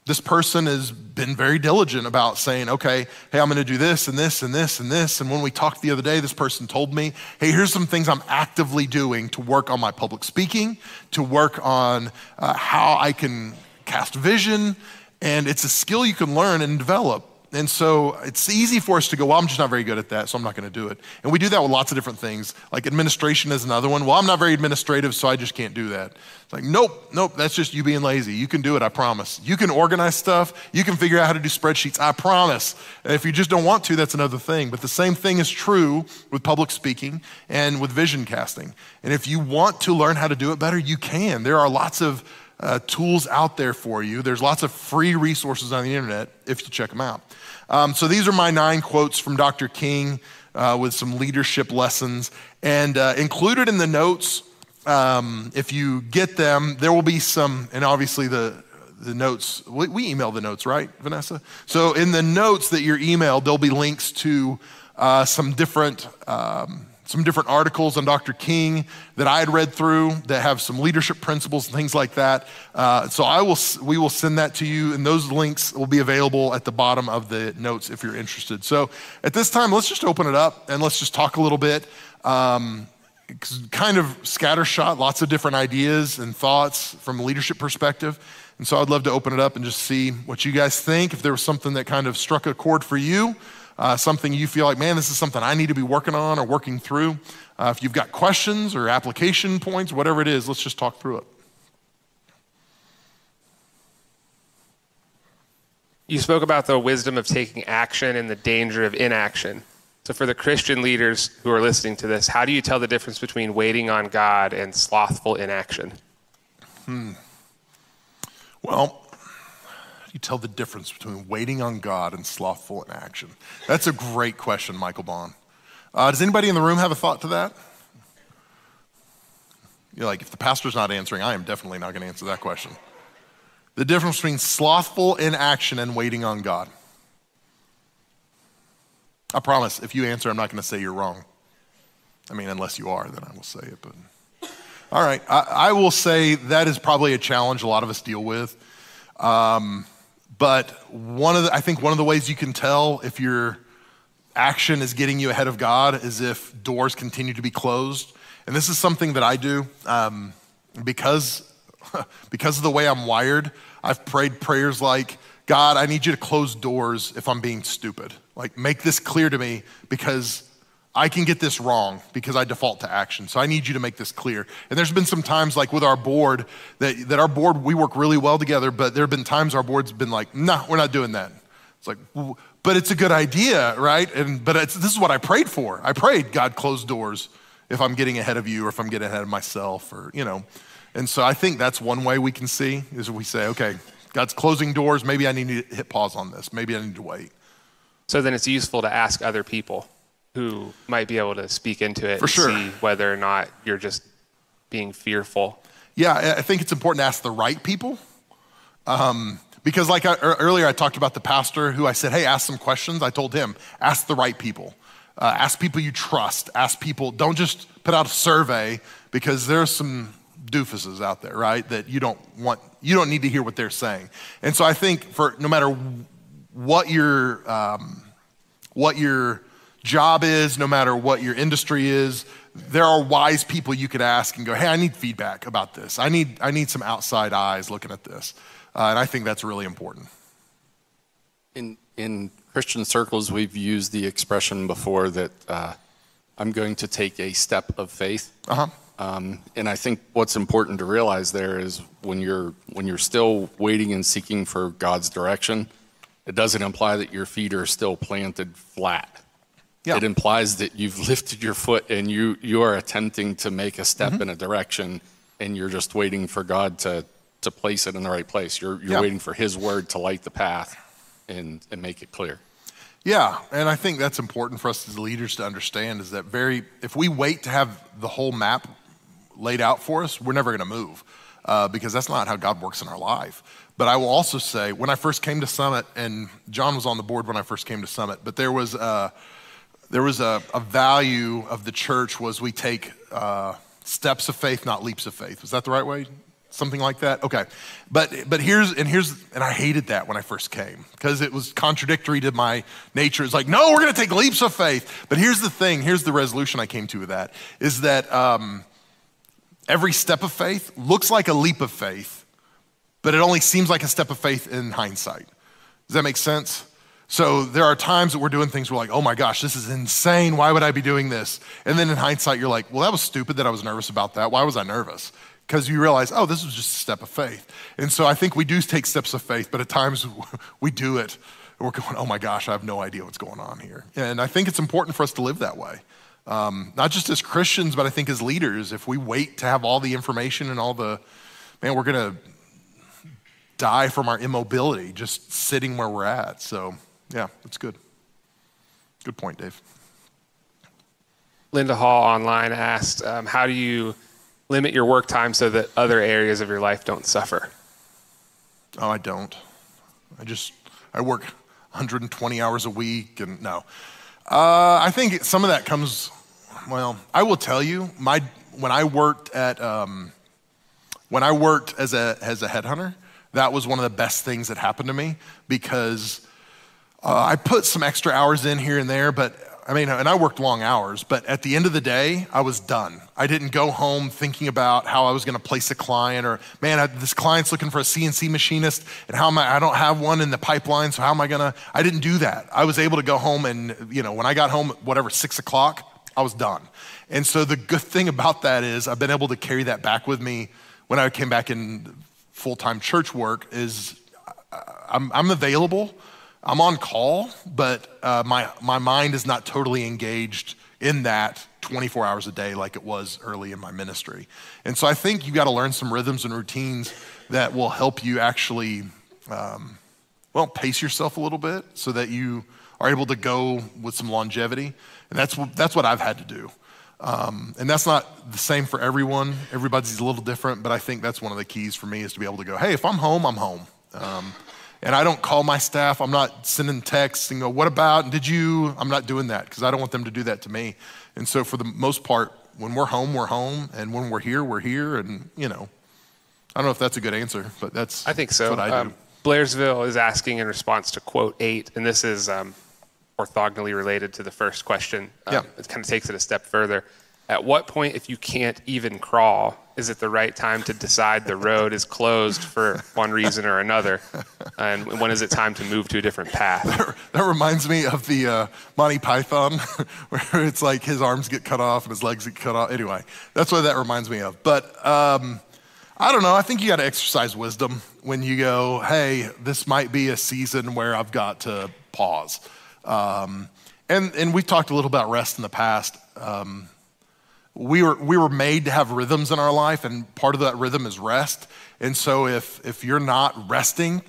Speaker 2: this person has been very diligent about saying, okay, hey, I'm to do this and this and this and this. And when we talked the other day, this person told me, hey, here's some things I'm actively doing to work on my public speaking, to work on uh, how I can cast vision. And it's a skill you can learn and develop. And so it's easy for us to go, well, I'm just not very good at that, so I'm not going to do it. And we do that with lots of different things. Like administration is another one. Well, I'm not very administrative, so I just can't do that. It's like, nope, nope, that's just you being lazy. You can do it, I promise. You can organize stuff, you can figure out how to do spreadsheets, I promise. And if you just don't want to, that's another thing. But the same thing is true with public speaking and with vision casting. And if you want to learn how to do it better, you can. There are lots of uh, tools out there for you. There's lots of free resources on the internet if you check them out. Um, so these are my nine quotes from Dr. King uh, with some leadership lessons. And uh, included in the notes, um, if you get them, there will be some, and obviously the the notes, we, email the notes, right, Vanessa? So in the notes that you're emailed, there'll be links to uh, some different um, some different articles on Dr. King that I had read through that have some leadership principles and things like that. Uh, so I will, we will send that to you, and those links will be available at the bottom of the notes if you're interested. So at this time, let's just open it up and let's just talk a little bit. Um, kind of scattershot, lots of different ideas and thoughts from a leadership perspective. And so I'd love to open it up and just see what you guys think. If there was something that kind of struck a chord for you, uh, something you feel like, man, this is something I need to be working on or working through. Uh, if you've got questions or application points, whatever it is, let's just talk through it.
Speaker 1: You spoke about the wisdom of taking action and the danger of inaction. So, for the Christian leaders who are listening to this, how do you tell the difference between waiting on God and slothful inaction?
Speaker 2: Hmm. Well, you tell the difference between waiting on God and slothful inaction? That's a great question, Michael Bond. Uh, does anybody in the room have a thought to that? You're like, if the pastor's not answering, I am definitely not going to answer that question. The difference between slothful inaction and waiting on God. I promise, if you answer, I'm not going to say you're wrong. I mean, unless you are, then I will say it. But all right, I, I will say that is probably a challenge a lot of us deal with. Um, but one of the, I think one of the ways you can tell if your action is getting you ahead of God is if doors continue to be closed. And this is something that I do um, because, because of the way I'm wired. I've prayed prayers like, God, I need you to close doors if I'm being stupid. Like, make this clear to me because I can get this wrong because I default to action. So I need you to make this clear. And there's been some times, like with our board, that, that our board, we work really well together, but there have been times our board's been like, no, nah, we're not doing that. It's like, but it's a good idea, right? And but this is what I prayed for. I prayed, God, close doors if I'm getting ahead of you or if I'm getting ahead of myself or, you know. And so I think that's one way we can see is we say, okay, God's closing doors. Maybe I need to hit pause on this. Maybe I need to wait.
Speaker 1: So then it's useful to ask other people who might be able to speak into it
Speaker 2: For
Speaker 1: and
Speaker 2: sure.
Speaker 1: see whether or not you're just being fearful.
Speaker 2: Yeah, I think it's important to ask the right people. Um, because, like I, earlier, I talked about the pastor who I said, hey, ask some questions. I told him, ask the right people. Uh, ask people you trust. Ask people, don't just put out a survey because there's some doofuses out there, right? That you don't want, you don't need to hear what they're saying. And so I think for no matter what your, um, what your job is, no matter what your industry is, there are wise people you could ask and go, hey, I need feedback about this. I need, I need some outside eyes looking at this. Uh, and I think that's really important.
Speaker 3: In, in Christian circles, we've used the expression before that uh, I'm going to take a step of faith.
Speaker 2: Uh-huh.
Speaker 3: Um, and I think what's important to realize there is when you're when you're still waiting and seeking for God's direction, it doesn't imply that your feet are still planted flat.
Speaker 2: Yeah.
Speaker 3: It implies that you've lifted your foot and you you are attempting to make a step
Speaker 2: Mm-hmm.
Speaker 3: in a direction, and you're just waiting for God to to place it in the right place. You're you're
Speaker 2: Yeah.
Speaker 3: waiting for His word to light the path and and make it clear.
Speaker 2: Yeah, and I think that's important for us as leaders to understand is that very, if we wait to have the whole map laid out for us, we're never going to move uh, because that's not how God works in our life. But I will also say, when I first came to Summit, and John was on the board when I first came to Summit, but there was a, there was a, a value of the church was we take uh, steps of faith, not leaps of faith. Was that the right way? Something like that. Okay, but but here's and here's and I hated that when I first came because it was contradictory to my nature. It's like no, we're going to take leaps of faith. But here's the thing. Here's the resolution I came to with that is that um, every step of faith looks like a leap of faith, but it only seems like a step of faith in hindsight. Does that make sense? So there are times that we're doing things we're like, oh my gosh, this is insane. Why would I be doing this? And then in hindsight, you're like, well, that was stupid that I was nervous about that. Why was I nervous? Because you realize, oh, this was just a step of faith. And so I think we do take steps of faith, but at times we do it and we're going, oh my gosh, I have no idea what's going on here. And I think it's important for us to live that way. Um, not just as Christians, but I think as leaders, if we wait to have all the information and all the, man, we're going to die from our immobility just sitting where we're at. So, yeah, that's good. Good point, Dave.
Speaker 1: Linda Hall online asked, um, How do you limit your work time so that other areas of your life don't suffer?
Speaker 2: Oh, I don't. I just, I work 120 hours a week and no. Uh, I think some of that comes, well, I will tell you, my, when I worked at, um, when I worked as a, as a headhunter, that was one of the best things that happened to me because uh, I put some extra hours in here and there, but I mean, and I worked long hours, but at the end of the day, I was done. I didn't go home thinking about how I was going to place a client or, man, I, this client's looking for a CNC machinist and how am I, I don't have one in the pipeline, so how am I going to, I didn't do that. I was able to go home and, you know, when I got home, whatever, six o'clock, I was done. And so the good thing about that is I've been able to carry that back with me when I came back in full-time church work is I'm, I'm available. I'm on call, but uh, my, my mind is not totally engaged in that 24 hours a day like it was early in my ministry. And so I think you've got to learn some rhythms and routines that will help you actually, um, well, pace yourself a little bit so that you are able to go with some longevity. And that's, that's what I've had to do. Um, and that's not the same for everyone. Everybody's a little different, but I think that's one of the keys for me is to be able to go, hey, if I'm home, I'm home. Um, and I don't call my staff. I'm not sending texts and go, what about, and did you? I'm not doing that because I don't want them to do that to me. And so for the most part, when we're home, we're home. And when we're here, we're here. And, you know, I don't know if that's a good answer, but that's,
Speaker 1: I think so.
Speaker 2: what I do.
Speaker 1: Um, Blairsville is asking in response to quote eight, and this is um, orthogonally related to the first question. Um,
Speaker 2: Yeah.
Speaker 1: It kind of takes it a step further. At what point, if you can't even crawl, is it the right time to decide the road is closed for one reason or another? And when is it time to move to a different path?
Speaker 2: That reminds me of the uh, Monty Python, where it's like his arms get cut off and his legs get cut off. Anyway, that's what that reminds me of. But um, I don't know. I think you got to exercise wisdom when you go, hey, this might be a season where I've got to pause. Um, and, and we've talked a little about rest in the past. Um, we were, we were made to have rhythms in our life, and part of that rhythm is rest. And so if, if you're not resting,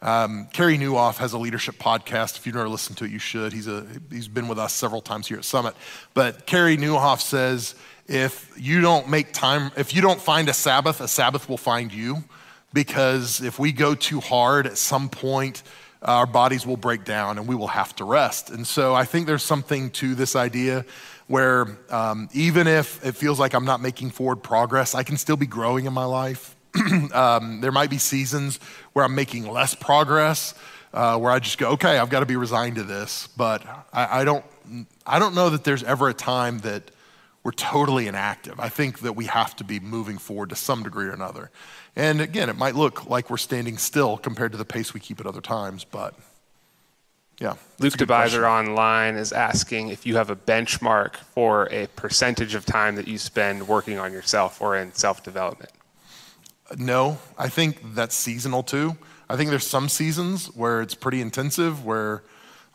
Speaker 2: um, Carey Nieuwhof has a leadership podcast. If you've never listened to it, you should. He's, a, he's been with us several times here at Summit. But Carey Nieuwhof says if you don't make time, if you don't find a Sabbath, a Sabbath will find you. Because if we go too hard at some point, our bodies will break down and we will have to rest. And so I think there's something to this idea where um, even if it feels like I'm not making forward progress, I can still be growing in my life. um, there might be seasons where I'm making less progress, uh, where I just go, okay, I've got to be resigned to this. But I, I, don't, I don't know that there's ever a time that we're totally inactive. I think that we have to be moving forward to some degree or another. And again, it might look like we're standing still compared to the pace we keep at other times, but yeah.
Speaker 1: Luke DeBiser online is asking if you have a benchmark for a percentage of time that you spend working on yourself or in self development.
Speaker 2: No, I think that's seasonal too. I think there's some seasons where it's pretty intensive, where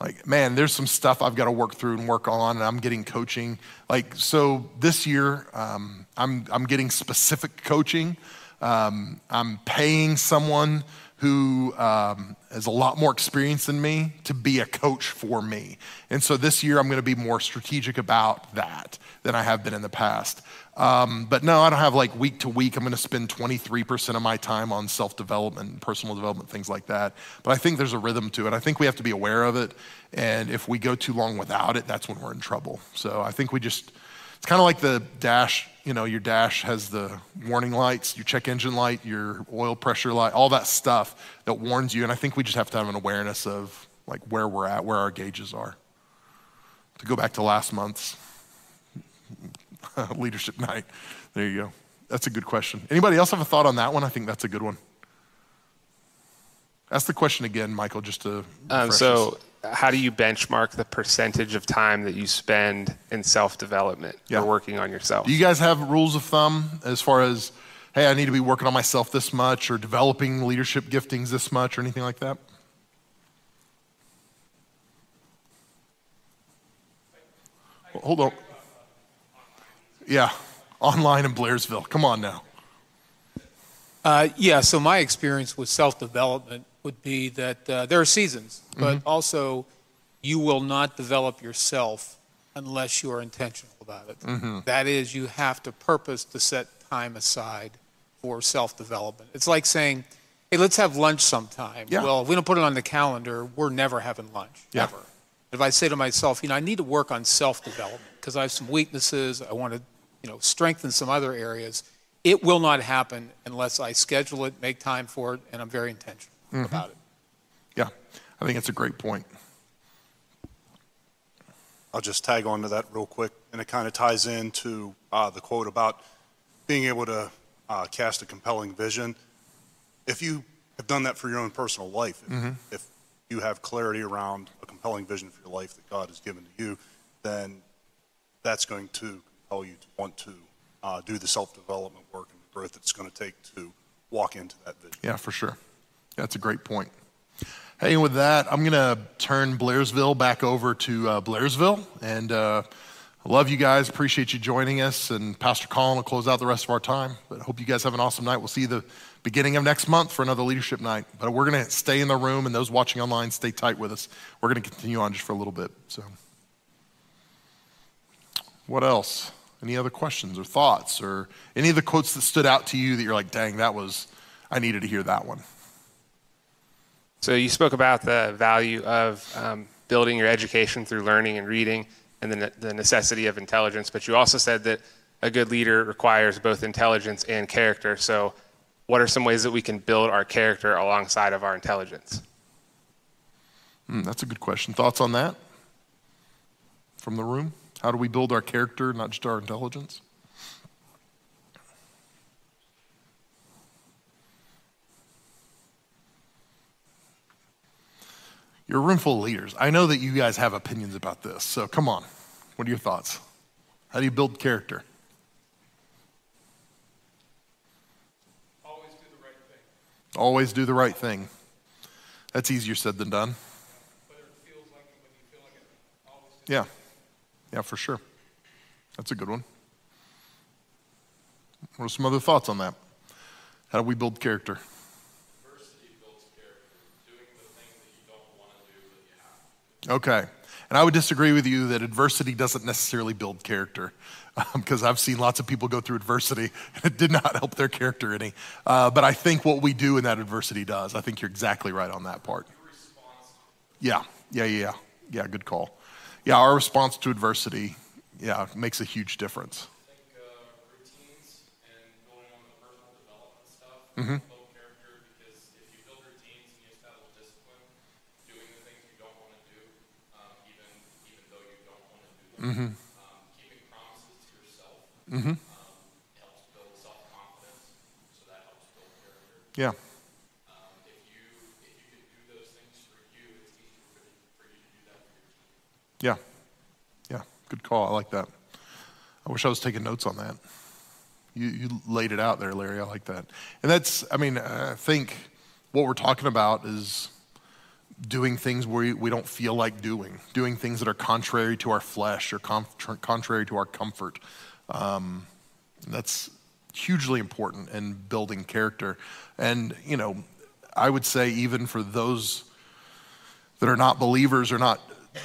Speaker 2: like man there's some stuff i've got to work through and work on and i'm getting coaching like so this year um, I'm, I'm getting specific coaching um, i'm paying someone who um, has a lot more experience than me to be a coach for me. And so this year I'm going to be more strategic about that than I have been in the past. Um, but no, I don't have like week to week. I'm going to spend 23% of my time on self development, personal development, things like that. But I think there's a rhythm to it. I think we have to be aware of it. And if we go too long without it, that's when we're in trouble. So I think we just, it's kind of like the dash you know, your dash has the warning lights, your check engine light, your oil pressure light, all that stuff that warns you. And I think we just have to have an awareness of like where we're at, where our gauges are. To go back to last month's leadership night, there you go. That's a good question. Anybody else have a thought on that one? I think that's a good one. Ask the question again, Michael, just to.
Speaker 1: Um, so, how do you benchmark the percentage of time that you spend in self development yeah. or working on yourself?
Speaker 2: Do you guys have rules of thumb as far as, hey, I need to be working on myself this much or developing leadership giftings this much or anything like that? hold on. Yeah, online in Blairsville. Come on now.
Speaker 4: Uh, yeah, so my experience with self development would be that uh, there are seasons, but mm-hmm. also you will not develop yourself unless you are intentional about it. Mm-hmm. That is, you have to purpose to set time aside for self development. It's like saying, hey, let's have lunch sometime. Yeah. Well, if we don't put it on the calendar, we're never having lunch, yeah. ever. If I say to myself, you know, I need to work on self development because I have some weaknesses, I want to, you know, strengthen some other areas, it will not happen unless I schedule it, make time for it, and I'm very intentional mm-hmm. about it.
Speaker 2: Yeah, I think it's a great point.
Speaker 5: I'll just tag on to that real quick, and it kind of ties into uh, the quote about being able to uh, cast a compelling vision. If you have done that for your own personal life, mm-hmm. if, if you have clarity around a compelling vision for your life that God has given to you, then that's going to compel you to want to uh, do the self development work and the growth it's going to take to walk into that vision.
Speaker 2: Yeah, for sure. That's a great point. Hey, with that, I'm going to turn Blairsville back over to uh, Blairsville. And uh, I love you guys. Appreciate you joining us. And Pastor Colin will close out the rest of our time. But hope you guys have an awesome night. We'll see you the beginning of next month for another leadership night. But we're going to stay in the room, and those watching online, stay tight with us. We're going to continue on just for a little bit. So, what else? Any other questions or thoughts or any of the quotes that stood out to you that you're like, dang, that was, I needed to hear that one?
Speaker 1: So you spoke about the value of um, building your education through learning and reading and the, the necessity of intelligence, but you also said that a good leader requires both intelligence and character. So what are some ways that we can build our character alongside of our intelligence?
Speaker 2: Mm, that's a good question. Thoughts on that from the room? How do we build our character, not just our intelligence? You're a room full of leaders. I know that you guys have opinions about this, so come on. What are your thoughts? How do you build character?
Speaker 6: Always do the right thing.
Speaker 2: Always do the right thing. That's easier said than done.
Speaker 6: But it feels like it when you feel like
Speaker 2: do yeah. Yeah, for sure. That's a good one. What are some other thoughts on that? How do we build character? Okay. And I would disagree with you that adversity doesn't necessarily build character because um, I've seen lots of people go through adversity and it did not help their character any. Uh, but I think what we do in that adversity does. I think you're exactly right on that part. Yeah, yeah, yeah, yeah, good call. Yeah, our response to adversity, yeah, makes a huge difference.
Speaker 6: I think uh, routines and going on the personal development stuff mm-hmm. build character because if you build routines and you establish discipline, Um, keeping promises to yourself um, helps build self-confidence, so that helps build character.
Speaker 2: Yeah.
Speaker 6: Um, if you if you can do those things for you, it's easier for, the, for you to do that for your team.
Speaker 2: Yeah. Yeah. Good call. I like that. I wish I was taking notes on that. You, you laid it out there, Larry. I like that. And that's, I mean, I think what we're talking about is doing things we, we don't feel like doing, doing things that are contrary to our flesh or contrary to our comfort. Um, that's hugely important in building character. And, you know, I would say even for those that are not believers or not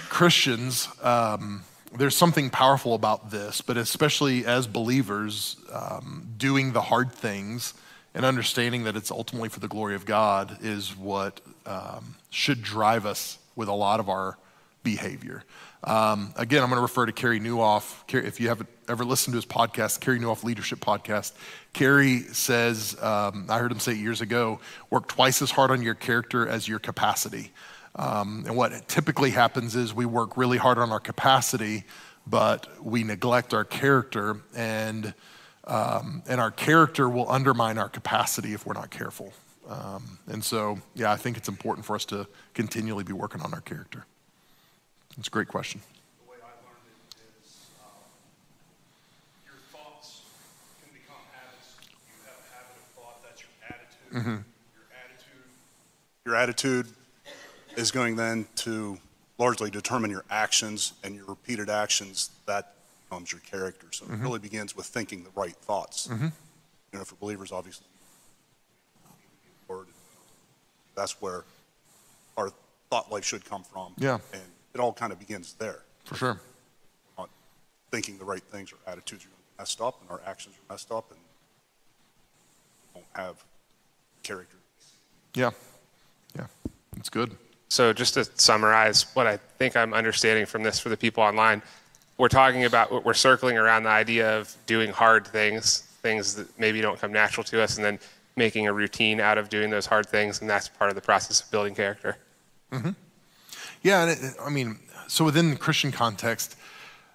Speaker 2: Christians, um, there's something powerful about this, but especially as believers, um, doing the hard things and understanding that it's ultimately for the glory of God is what um, should drive us with a lot of our behavior. Um, again, I'm going to refer to Carey Nieuwhof. If you haven't ever listened to his podcast, Carey Nieuwhof Leadership Podcast, Carey says, um, I heard him say years ago, work twice as hard on your character as your capacity. Um, and what typically happens is we work really hard on our capacity, but we neglect our character, and, um, and our character will undermine our capacity if we're not careful. Um, and so, yeah, I think it's important for us to continually be working on our character. It's a great question.
Speaker 5: The way I learned it is um, your thoughts can become habits. You have a habit of thought, that's your attitude. Mm-hmm. Your attitude. Your attitude is going then to largely determine your actions and your repeated actions. That becomes your character. So it mm-hmm. really begins with thinking the right thoughts. Mm-hmm. You know, for believers, obviously. That's where our thought life should come from.
Speaker 2: Yeah.
Speaker 5: And it all kind of begins there.
Speaker 2: For sure.
Speaker 5: Not thinking the right things our attitudes are messed up and our actions are messed up and won't have character.
Speaker 2: Yeah. Yeah. It's good.
Speaker 1: So, just to summarize what I think I'm understanding from this for the people online, we're talking about, we're circling around the idea of doing hard things, things that maybe don't come natural to us, and then making a routine out of doing those hard things. And that's part of the process of building character.
Speaker 2: Mm-hmm. Yeah, it, I mean, so within the Christian context,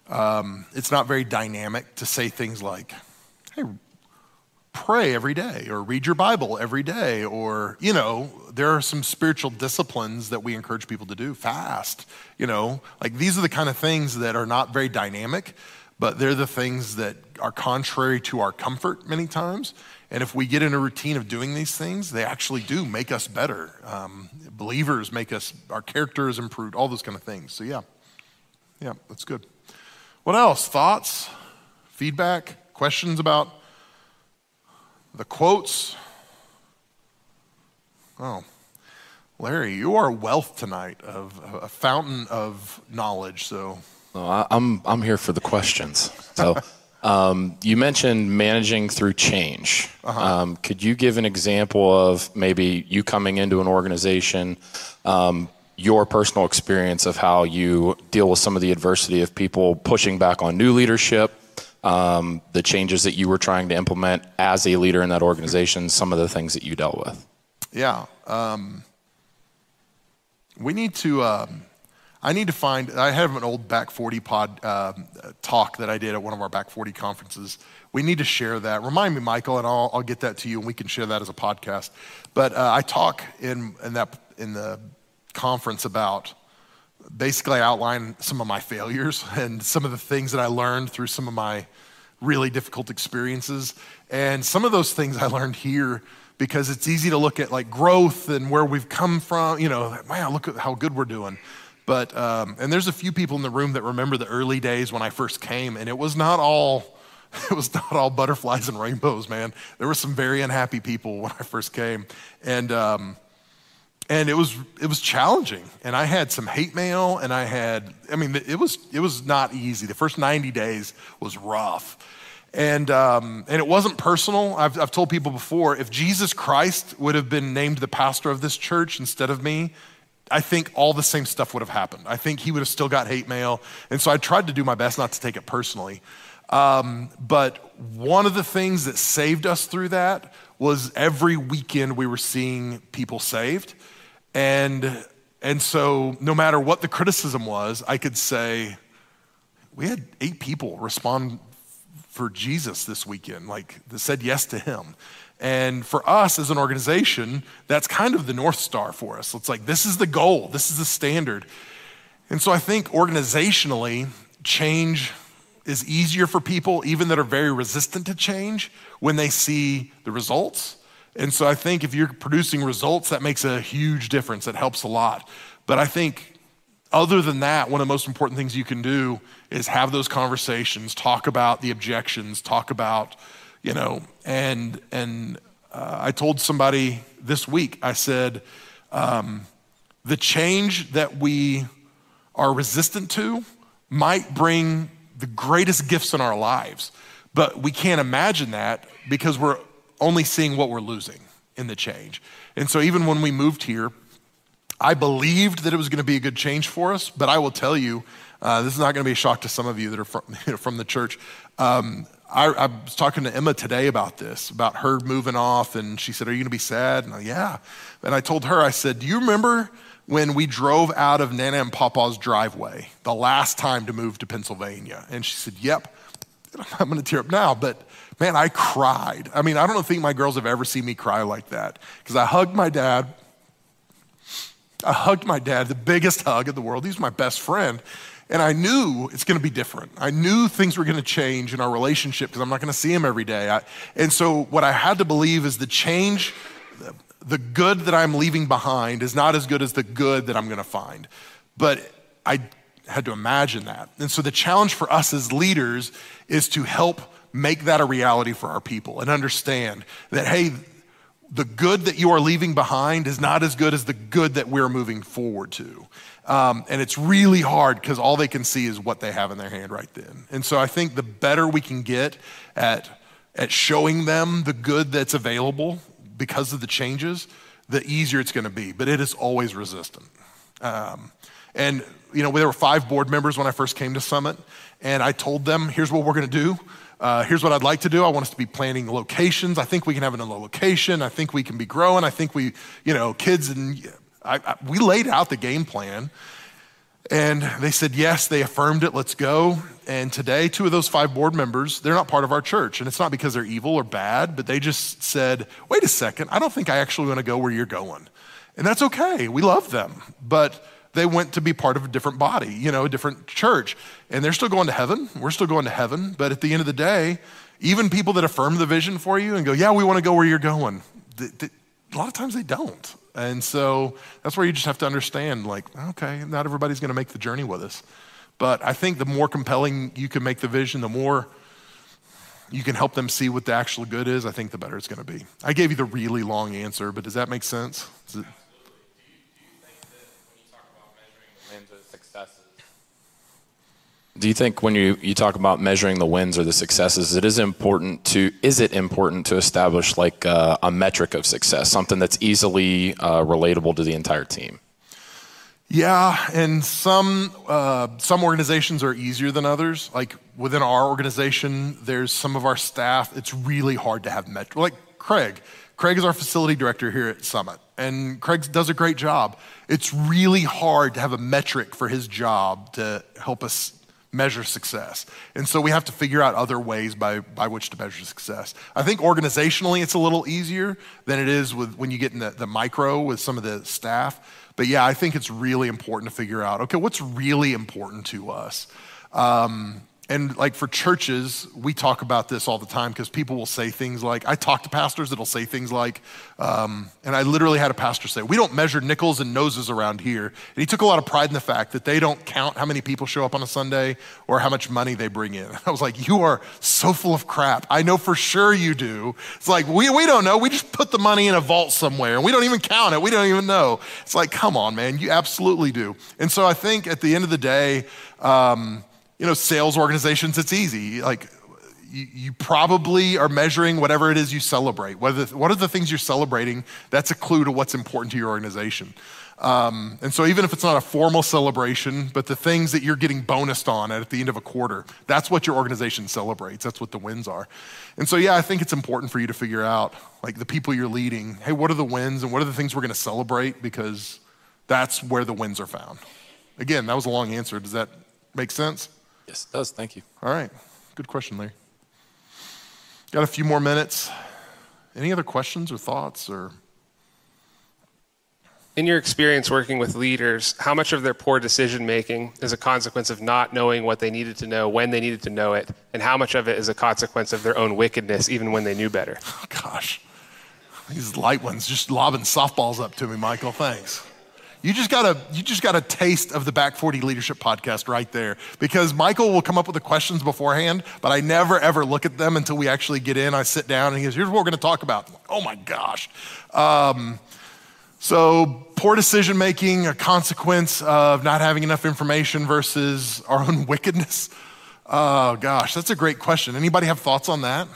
Speaker 2: um, it's not very dynamic to say things like, hey, pray every day, or read your Bible every day, or, you know, there are some spiritual disciplines that we encourage people to do. Fast, you know, like these are the kind of things that are not very dynamic, but they're the things that are contrary to our comfort many times. And if we get in a routine of doing these things, they actually do make us better. Um, believers make us, our character is improved, all those kind of things. So, yeah, yeah, that's good. What else? Thoughts, feedback, questions about the quotes? Oh, Larry, you are wealth tonight of a fountain of knowledge. So,
Speaker 7: I, I'm I'm here for the questions. So, um, you mentioned managing through change. Um, could you give an example of maybe you coming into an organization, um, your personal experience of how you deal with some of the adversity of people pushing back on new leadership, um, the changes that you were trying to implement as a leader in that organization, some of the things that you dealt with?
Speaker 2: yeah, um, we need to. I need to find. I have an old Back 40 pod um, talk that I did at one of our Back 40 conferences. We need to share that. Remind me, Michael, and I'll, I'll get that to you, and we can share that as a podcast. But uh, I talk in in that in the conference about basically I outline some of my failures and some of the things that I learned through some of my really difficult experiences. And some of those things I learned here because it's easy to look at like growth and where we've come from. You know, wow, look at how good we're doing. But, um, and there's a few people in the room that remember the early days when I first came, and it was not all. It was not all butterflies and rainbows, man. There were some very unhappy people when I first came, and um, and it was it was challenging and i had some hate mail and i had i mean it was it was not easy the first 90 days was rough and um, and it wasn't personal I've, I've told people before if jesus christ would have been named the pastor of this church instead of me i think all the same stuff would have happened. I think he would have still got hate mail. And so i tried to do my best not to take it personally. Um, but one of the things that saved us through that was every weekend we were seeing people saved. And, and so, no matter what the criticism was, I could say, we had eight people respond for Jesus this weekend, like that said yes to him. And for us as an organization, that's kind of the North Star for us. It's like, this is the goal, this is the standard. And so I think organizationally, change is easier for people, even that are very resistant to change, when they see the results. And so I think if you're producing results, that makes a huge difference. That helps a lot. But I think other than that, one of the most important things you can do is have those conversations, talk about the objections, talk about, you know, and and uh, I told somebody this week, I said, um, the change that we are resistant to might bring the greatest gifts in our lives, but we can't imagine that because we're only seeing what we're losing in the change. And so even when we moved here, I believed that it was going to be a good change for us, but I will tell you, uh, this is not going to be a shock to some of you that are from, from the church. Um, I, I, was talking to Emma today about this, about her moving off, and she said, Are you to be sad? And I, yeah. And I told her, I said, Do you remember when we drove out of Nana and Papa's driveway the last time to move to Pennsylvania? And she said, Yep. I'm to tear up now, but man, I cried. I mean, I don't think my girls have ever seen me cry like that because I hugged my dad I hugged my dad, the biggest hug in the world. He's my best friend. And I knew it's going to be different. I knew things were going to change in our relationship because I'm not going to see him every day. I, and so, what I had to believe is the change, the good that I'm leaving behind is not as good as the good that I'm going to find. But I had to imagine that. And so, the challenge for us as leaders is to help make that a reality for our people and understand that, hey, the good that you are leaving behind is not as good as the good that we're moving forward to. Um, and it's really hard because all they can see is what they have in their hand right then. And so I think the better we can get at, at showing them the good that's available because of the changes, the easier it's going to be. But it is always resistant. Um, and, you know, there were five board members when I first came to Summit, and I told them, here's what we're going to do. Uh, here's what I'd like to do. I want us to be planning locations. I think we can have another location. I think we can be growing. I think we, you know, kids and I, I, we laid out the game plan. And they said, yes, they affirmed it, let's go. And today, two of those five board members, they're not part of our church. And it's not because they're evil or bad, but they just said, wait a second, I don't think I actually want to go where you're going. And that's okay. We love them. But they went to be part of a different body, you know, a different church. And they're still going to heaven. We're still going to heaven. But at the end of the day, even people that affirm the vision for you and go, yeah, we want to go where you're going, a lot of times they don't. And so that's where you just have to understand like, okay, not everybody's going to make the journey with us. But I think the more compelling you can make the vision, the more you can help them see what the actual good is, I think the better it's going to be. I gave you the really long answer, but does that make sense?
Speaker 7: Do you think when you, you talk about measuring the wins or the successes, it is important to is it important to establish like a, uh, a metric of success, something that's easily uh, relatable to the entire team?
Speaker 2: Yeah, and some uh, some organizations are easier than others. Like within our organization, there's some of our staff. It's really hard to have metric. Like Craig, Craig is our facility director here at Summit, and Craig does a great job. It's really hard to have a metric for his job to help us measure success. And so we have to figure out other ways by, by which to measure success. I think organizationally it's a little easier than it is with when you get in the, the micro with some of the staff. But yeah, I think it's really important to figure out okay, what's really important to us? Um, and like for churches, we talk about this all the time because people will say things like, I talk to pastors that'll say things like, um, and I literally had a pastor say, We don't measure nickels and noses around here. And he took a lot of pride in the fact that they don't count how many people show up on a Sunday or how much money they bring in. I was like, You are so full of crap. I know for sure you do. It's like, We, we don't know. We just put the money in a vault somewhere and we don't even count it. We don't even know. It's like, Come on, man. You absolutely do. And so I think at the end of the day, um, you know, sales organizations, it's easy. Like, you, you, probably are measuring whatever it is you celebrate. What are, the, what are the things you're celebrating? That's a clue to what's important to your organization. Um, and so, even if it's not a formal celebration, but the things that you're getting bonused on at the end of a quarter, that's what your organization celebrates. That's what the wins are. And so, yeah, I think it's important for you to figure out, like the people you're leading, hey, what are the wins and what are the things we're going to celebrate? Because that's where the wins are found. Again, that was a long answer. Does that make sense?
Speaker 7: Yes, it does. Thank you.
Speaker 2: All right. Good question, Larry. Got a few more minutes. Any other questions or thoughts or
Speaker 1: In your experience working with leaders, how much of their poor decision making is a consequence of not knowing what they needed to know when they needed to know it, and how much of it is a consequence of their own wickedness even when they knew better?
Speaker 2: oh gosh. These light ones just lobbing softballs up to me, Michael. Thanks. You just got a you just got a taste of the Back 40 Leadership podcast right there. Because Michael will come up with the questions beforehand, but I never ever look at them until we actually get in. I sit down and he goes, "Here's what we're going to talk about." oh my gosh. Um, so poor decision making, a consequence of not having enough information versus our own wickedness. Oh gosh, that's a great question. Anybody have thoughts on that?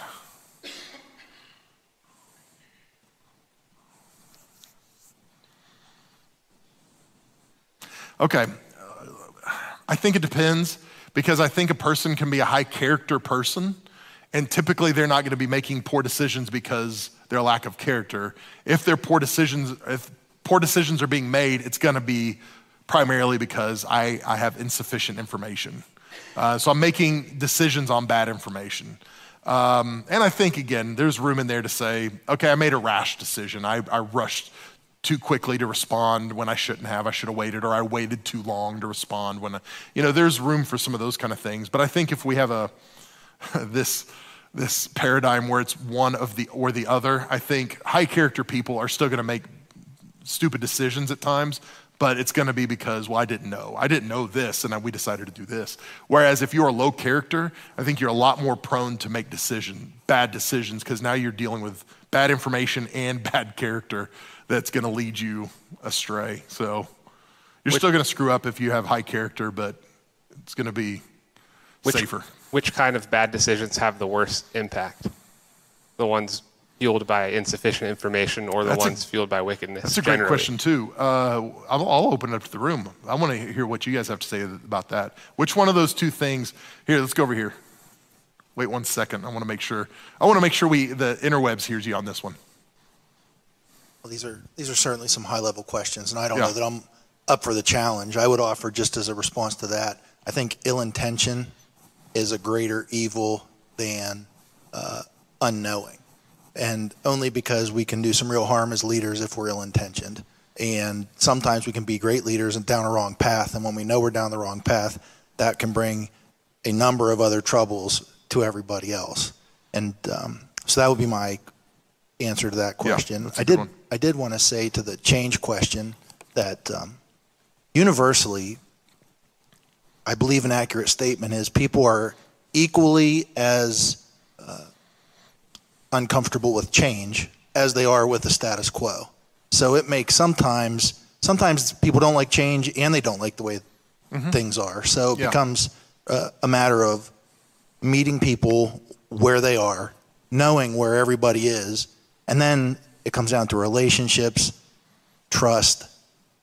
Speaker 2: Okay. I think it depends because I think a person can be a high character person, and typically they're not going to be making poor decisions because their lack of character. If their poor decisions, if poor decisions are being made, it's going to be primarily because I, I have insufficient information. Uh, so I'm making decisions on bad information. Um, and I think, again, there's room in there to say, okay, I made a rash decision. I, I rushed too quickly to respond when I shouldn't have. I should have waited, or I waited too long to respond when, I, you know, there's room for some of those kind of things. But I think if we have a, this, this paradigm where it's one of the or the other, I think high character people are still going to make stupid decisions at times, but it's going to be because, well, I didn't know. I didn't know this, and we decided to do this. Whereas if you're a low character, I think you're a lot more prone to make decision, bad decisions, because now you're dealing with bad information and bad character that's going to lead you astray. So you're still going to screw up if you have high character, but it's going to be
Speaker 1: Which,
Speaker 2: safer.
Speaker 1: Which kind of bad decisions have the worst impact? The ones fueled by insufficient information or the
Speaker 2: That's a-
Speaker 1: ones fueled by wickedness?
Speaker 2: That's a great question too. Uh, I'll, I'll open it up to the room. I want to hear what you guys have to say about that. Which one of those two things? Here, let's go over here. Wait one second. I want to make sure. I want to make sure we the interwebs hears you on this one.
Speaker 8: Well, these are these are certainly some high level questions, and I don't
Speaker 2: Yeah.
Speaker 8: know that I'm up for the challenge. I would offer just as a response to that. I think ill intention is a greater evil than uh, unknowing, and only because we can do some real harm as leaders if we're ill intentioned. And sometimes we can be great leaders and down a wrong path, and when we know we're down the wrong path, that can bring a number of other troubles to everybody else. And um, so that would be my answer to that question.
Speaker 2: a
Speaker 8: I did
Speaker 2: one.
Speaker 8: I did want to say to the change question that um, universally, I believe an accurate statement is people are equally as uh, uncomfortable with change as they are with the status quo. So it makes sometimes sometimes people don't like change and they don't like the way things are. So it
Speaker 2: Yeah.
Speaker 8: becomes uh, a matter of meeting people where they are, knowing where everybody is, and then it comes down to relationships, trust,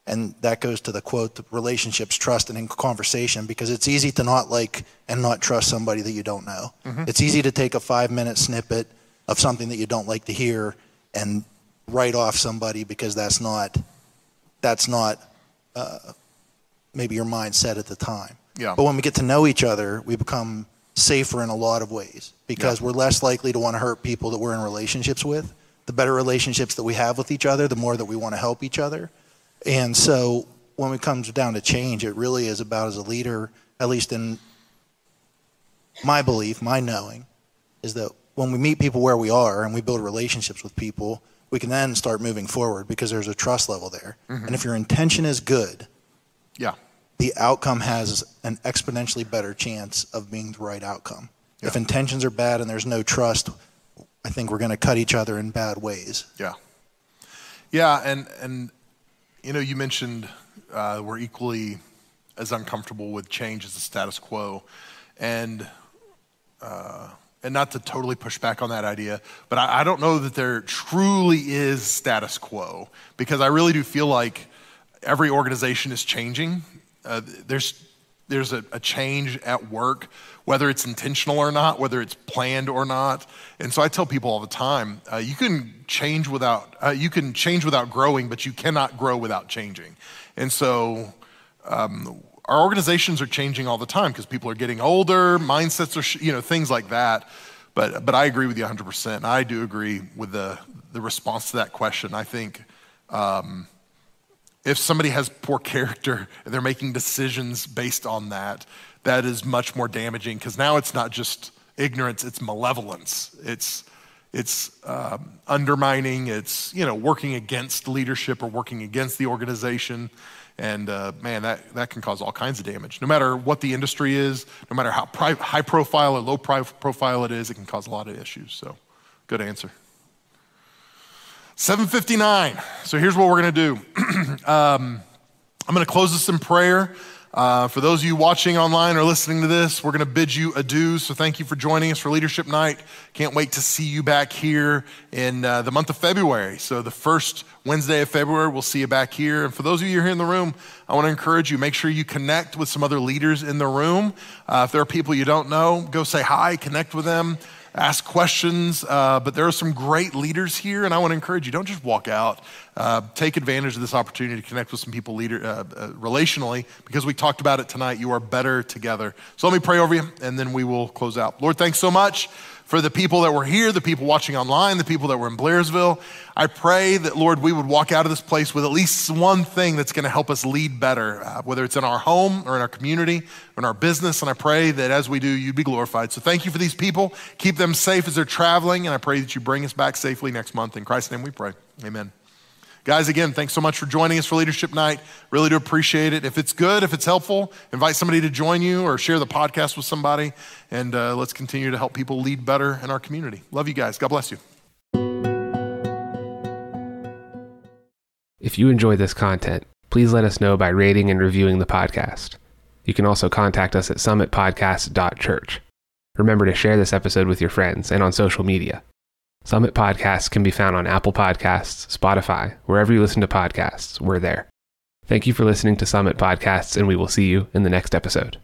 Speaker 8: and that goes to the quote the relationships, trust, and in conversation because it's easy to not like and not trust somebody that you don't know. It's easy to take a five minute snippet of something that you don't like to hear and write off somebody because that's not that's not uh, maybe your mindset at the time.
Speaker 2: Yeah.
Speaker 8: But when we get to know each other, we become safer in a lot of ways because we're less likely to want to hurt people that we're in relationships with. The better relationships that we have with each other, the more that we want to help each other. And so when it comes down to change, it really is about as a leader, at least in my belief, my knowing, is that when we meet people where we are and we build relationships with people, we can then start moving forward because there's a trust level there. Mm-hmm. And if your intention is good,
Speaker 2: Yeah.
Speaker 8: the outcome has an exponentially better chance of being the right outcome. If intentions are bad and there's no trust, I think we're going to cut each other in bad ways.
Speaker 2: Yeah. Yeah, and and you know, you mentioned uh, we're equally as uncomfortable with change as the status quo, and uh, and not to totally push back on that idea, but I, I don't know that there truly is status quo because I really do feel like every organization is changing. Uh, there's there's a, a change at work, whether it's intentional or not, whether it's planned or not. And so I tell people all the time, uh, you can change without uh, you can change without growing, but you cannot grow without changing. And so um, our organizations are changing all the time because people are getting older, mindsets are, you know, things like that. But, but I agree with you 100%. I do agree with the, the response to that question. I think um, if somebody has poor character and they're making decisions based on that, that is much more damaging because now it's not just ignorance, it's malevolence. It's, it's um, undermining, it's you know, working against leadership or working against the organization. And uh, man, that, that can cause all kinds of damage. No matter what the industry is, no matter how pri- high profile or low pri- profile it is, it can cause a lot of issues. So, good answer. 759. So, here's what we're going to do um, I'm going to close this in prayer. Uh, for those of you watching online or listening to this, we're going to bid you adieu. So thank you for joining us for Leadership Night. Can't wait to see you back here in uh, the month of February. So the first Wednesday of February, we'll see you back here. And for those of you here in the room, I want to encourage you, make sure you connect with some other leaders in the room. Uh, if there are people you don't know, go say hi, connect with them ask questions. Uh, but there are some great leaders here, and I want to encourage you don't just walk out. Uh, take advantage of this opportunity to connect with some people leader, uh, uh, relationally because we talked about it tonight. You are better together. So let me pray over you, and then we will close out. Lord, thanks so much for the people that were here, the people watching online, the people that were in Blairsville. I pray that, Lord, we would walk out of this place with at least one thing that's going to help us lead better, uh, whether it's in our home or in our community or in our business. And I pray that as we do, you'd be glorified. So thank you for these people. Keep them safe as they're traveling. And I pray that you bring us back safely next month. In Christ's name we pray. Amen. Guys, again, thanks so much for joining us for Leadership Night. Really do appreciate it. If it's good, if it's helpful, invite somebody to join you or share the podcast with somebody. And uh, let's continue to help people lead better in our community. Love you guys. God bless you.
Speaker 1: If you enjoy this content, please let us know by rating and reviewing the podcast. You can also contact us at summitpodcast.church. Remember to share this episode with your friends and on social media. Summit Podcasts can be found on Apple Podcasts, Spotify, wherever you listen to podcasts, we're there. Thank you for listening to Summit Podcasts, and we will see you in the next episode.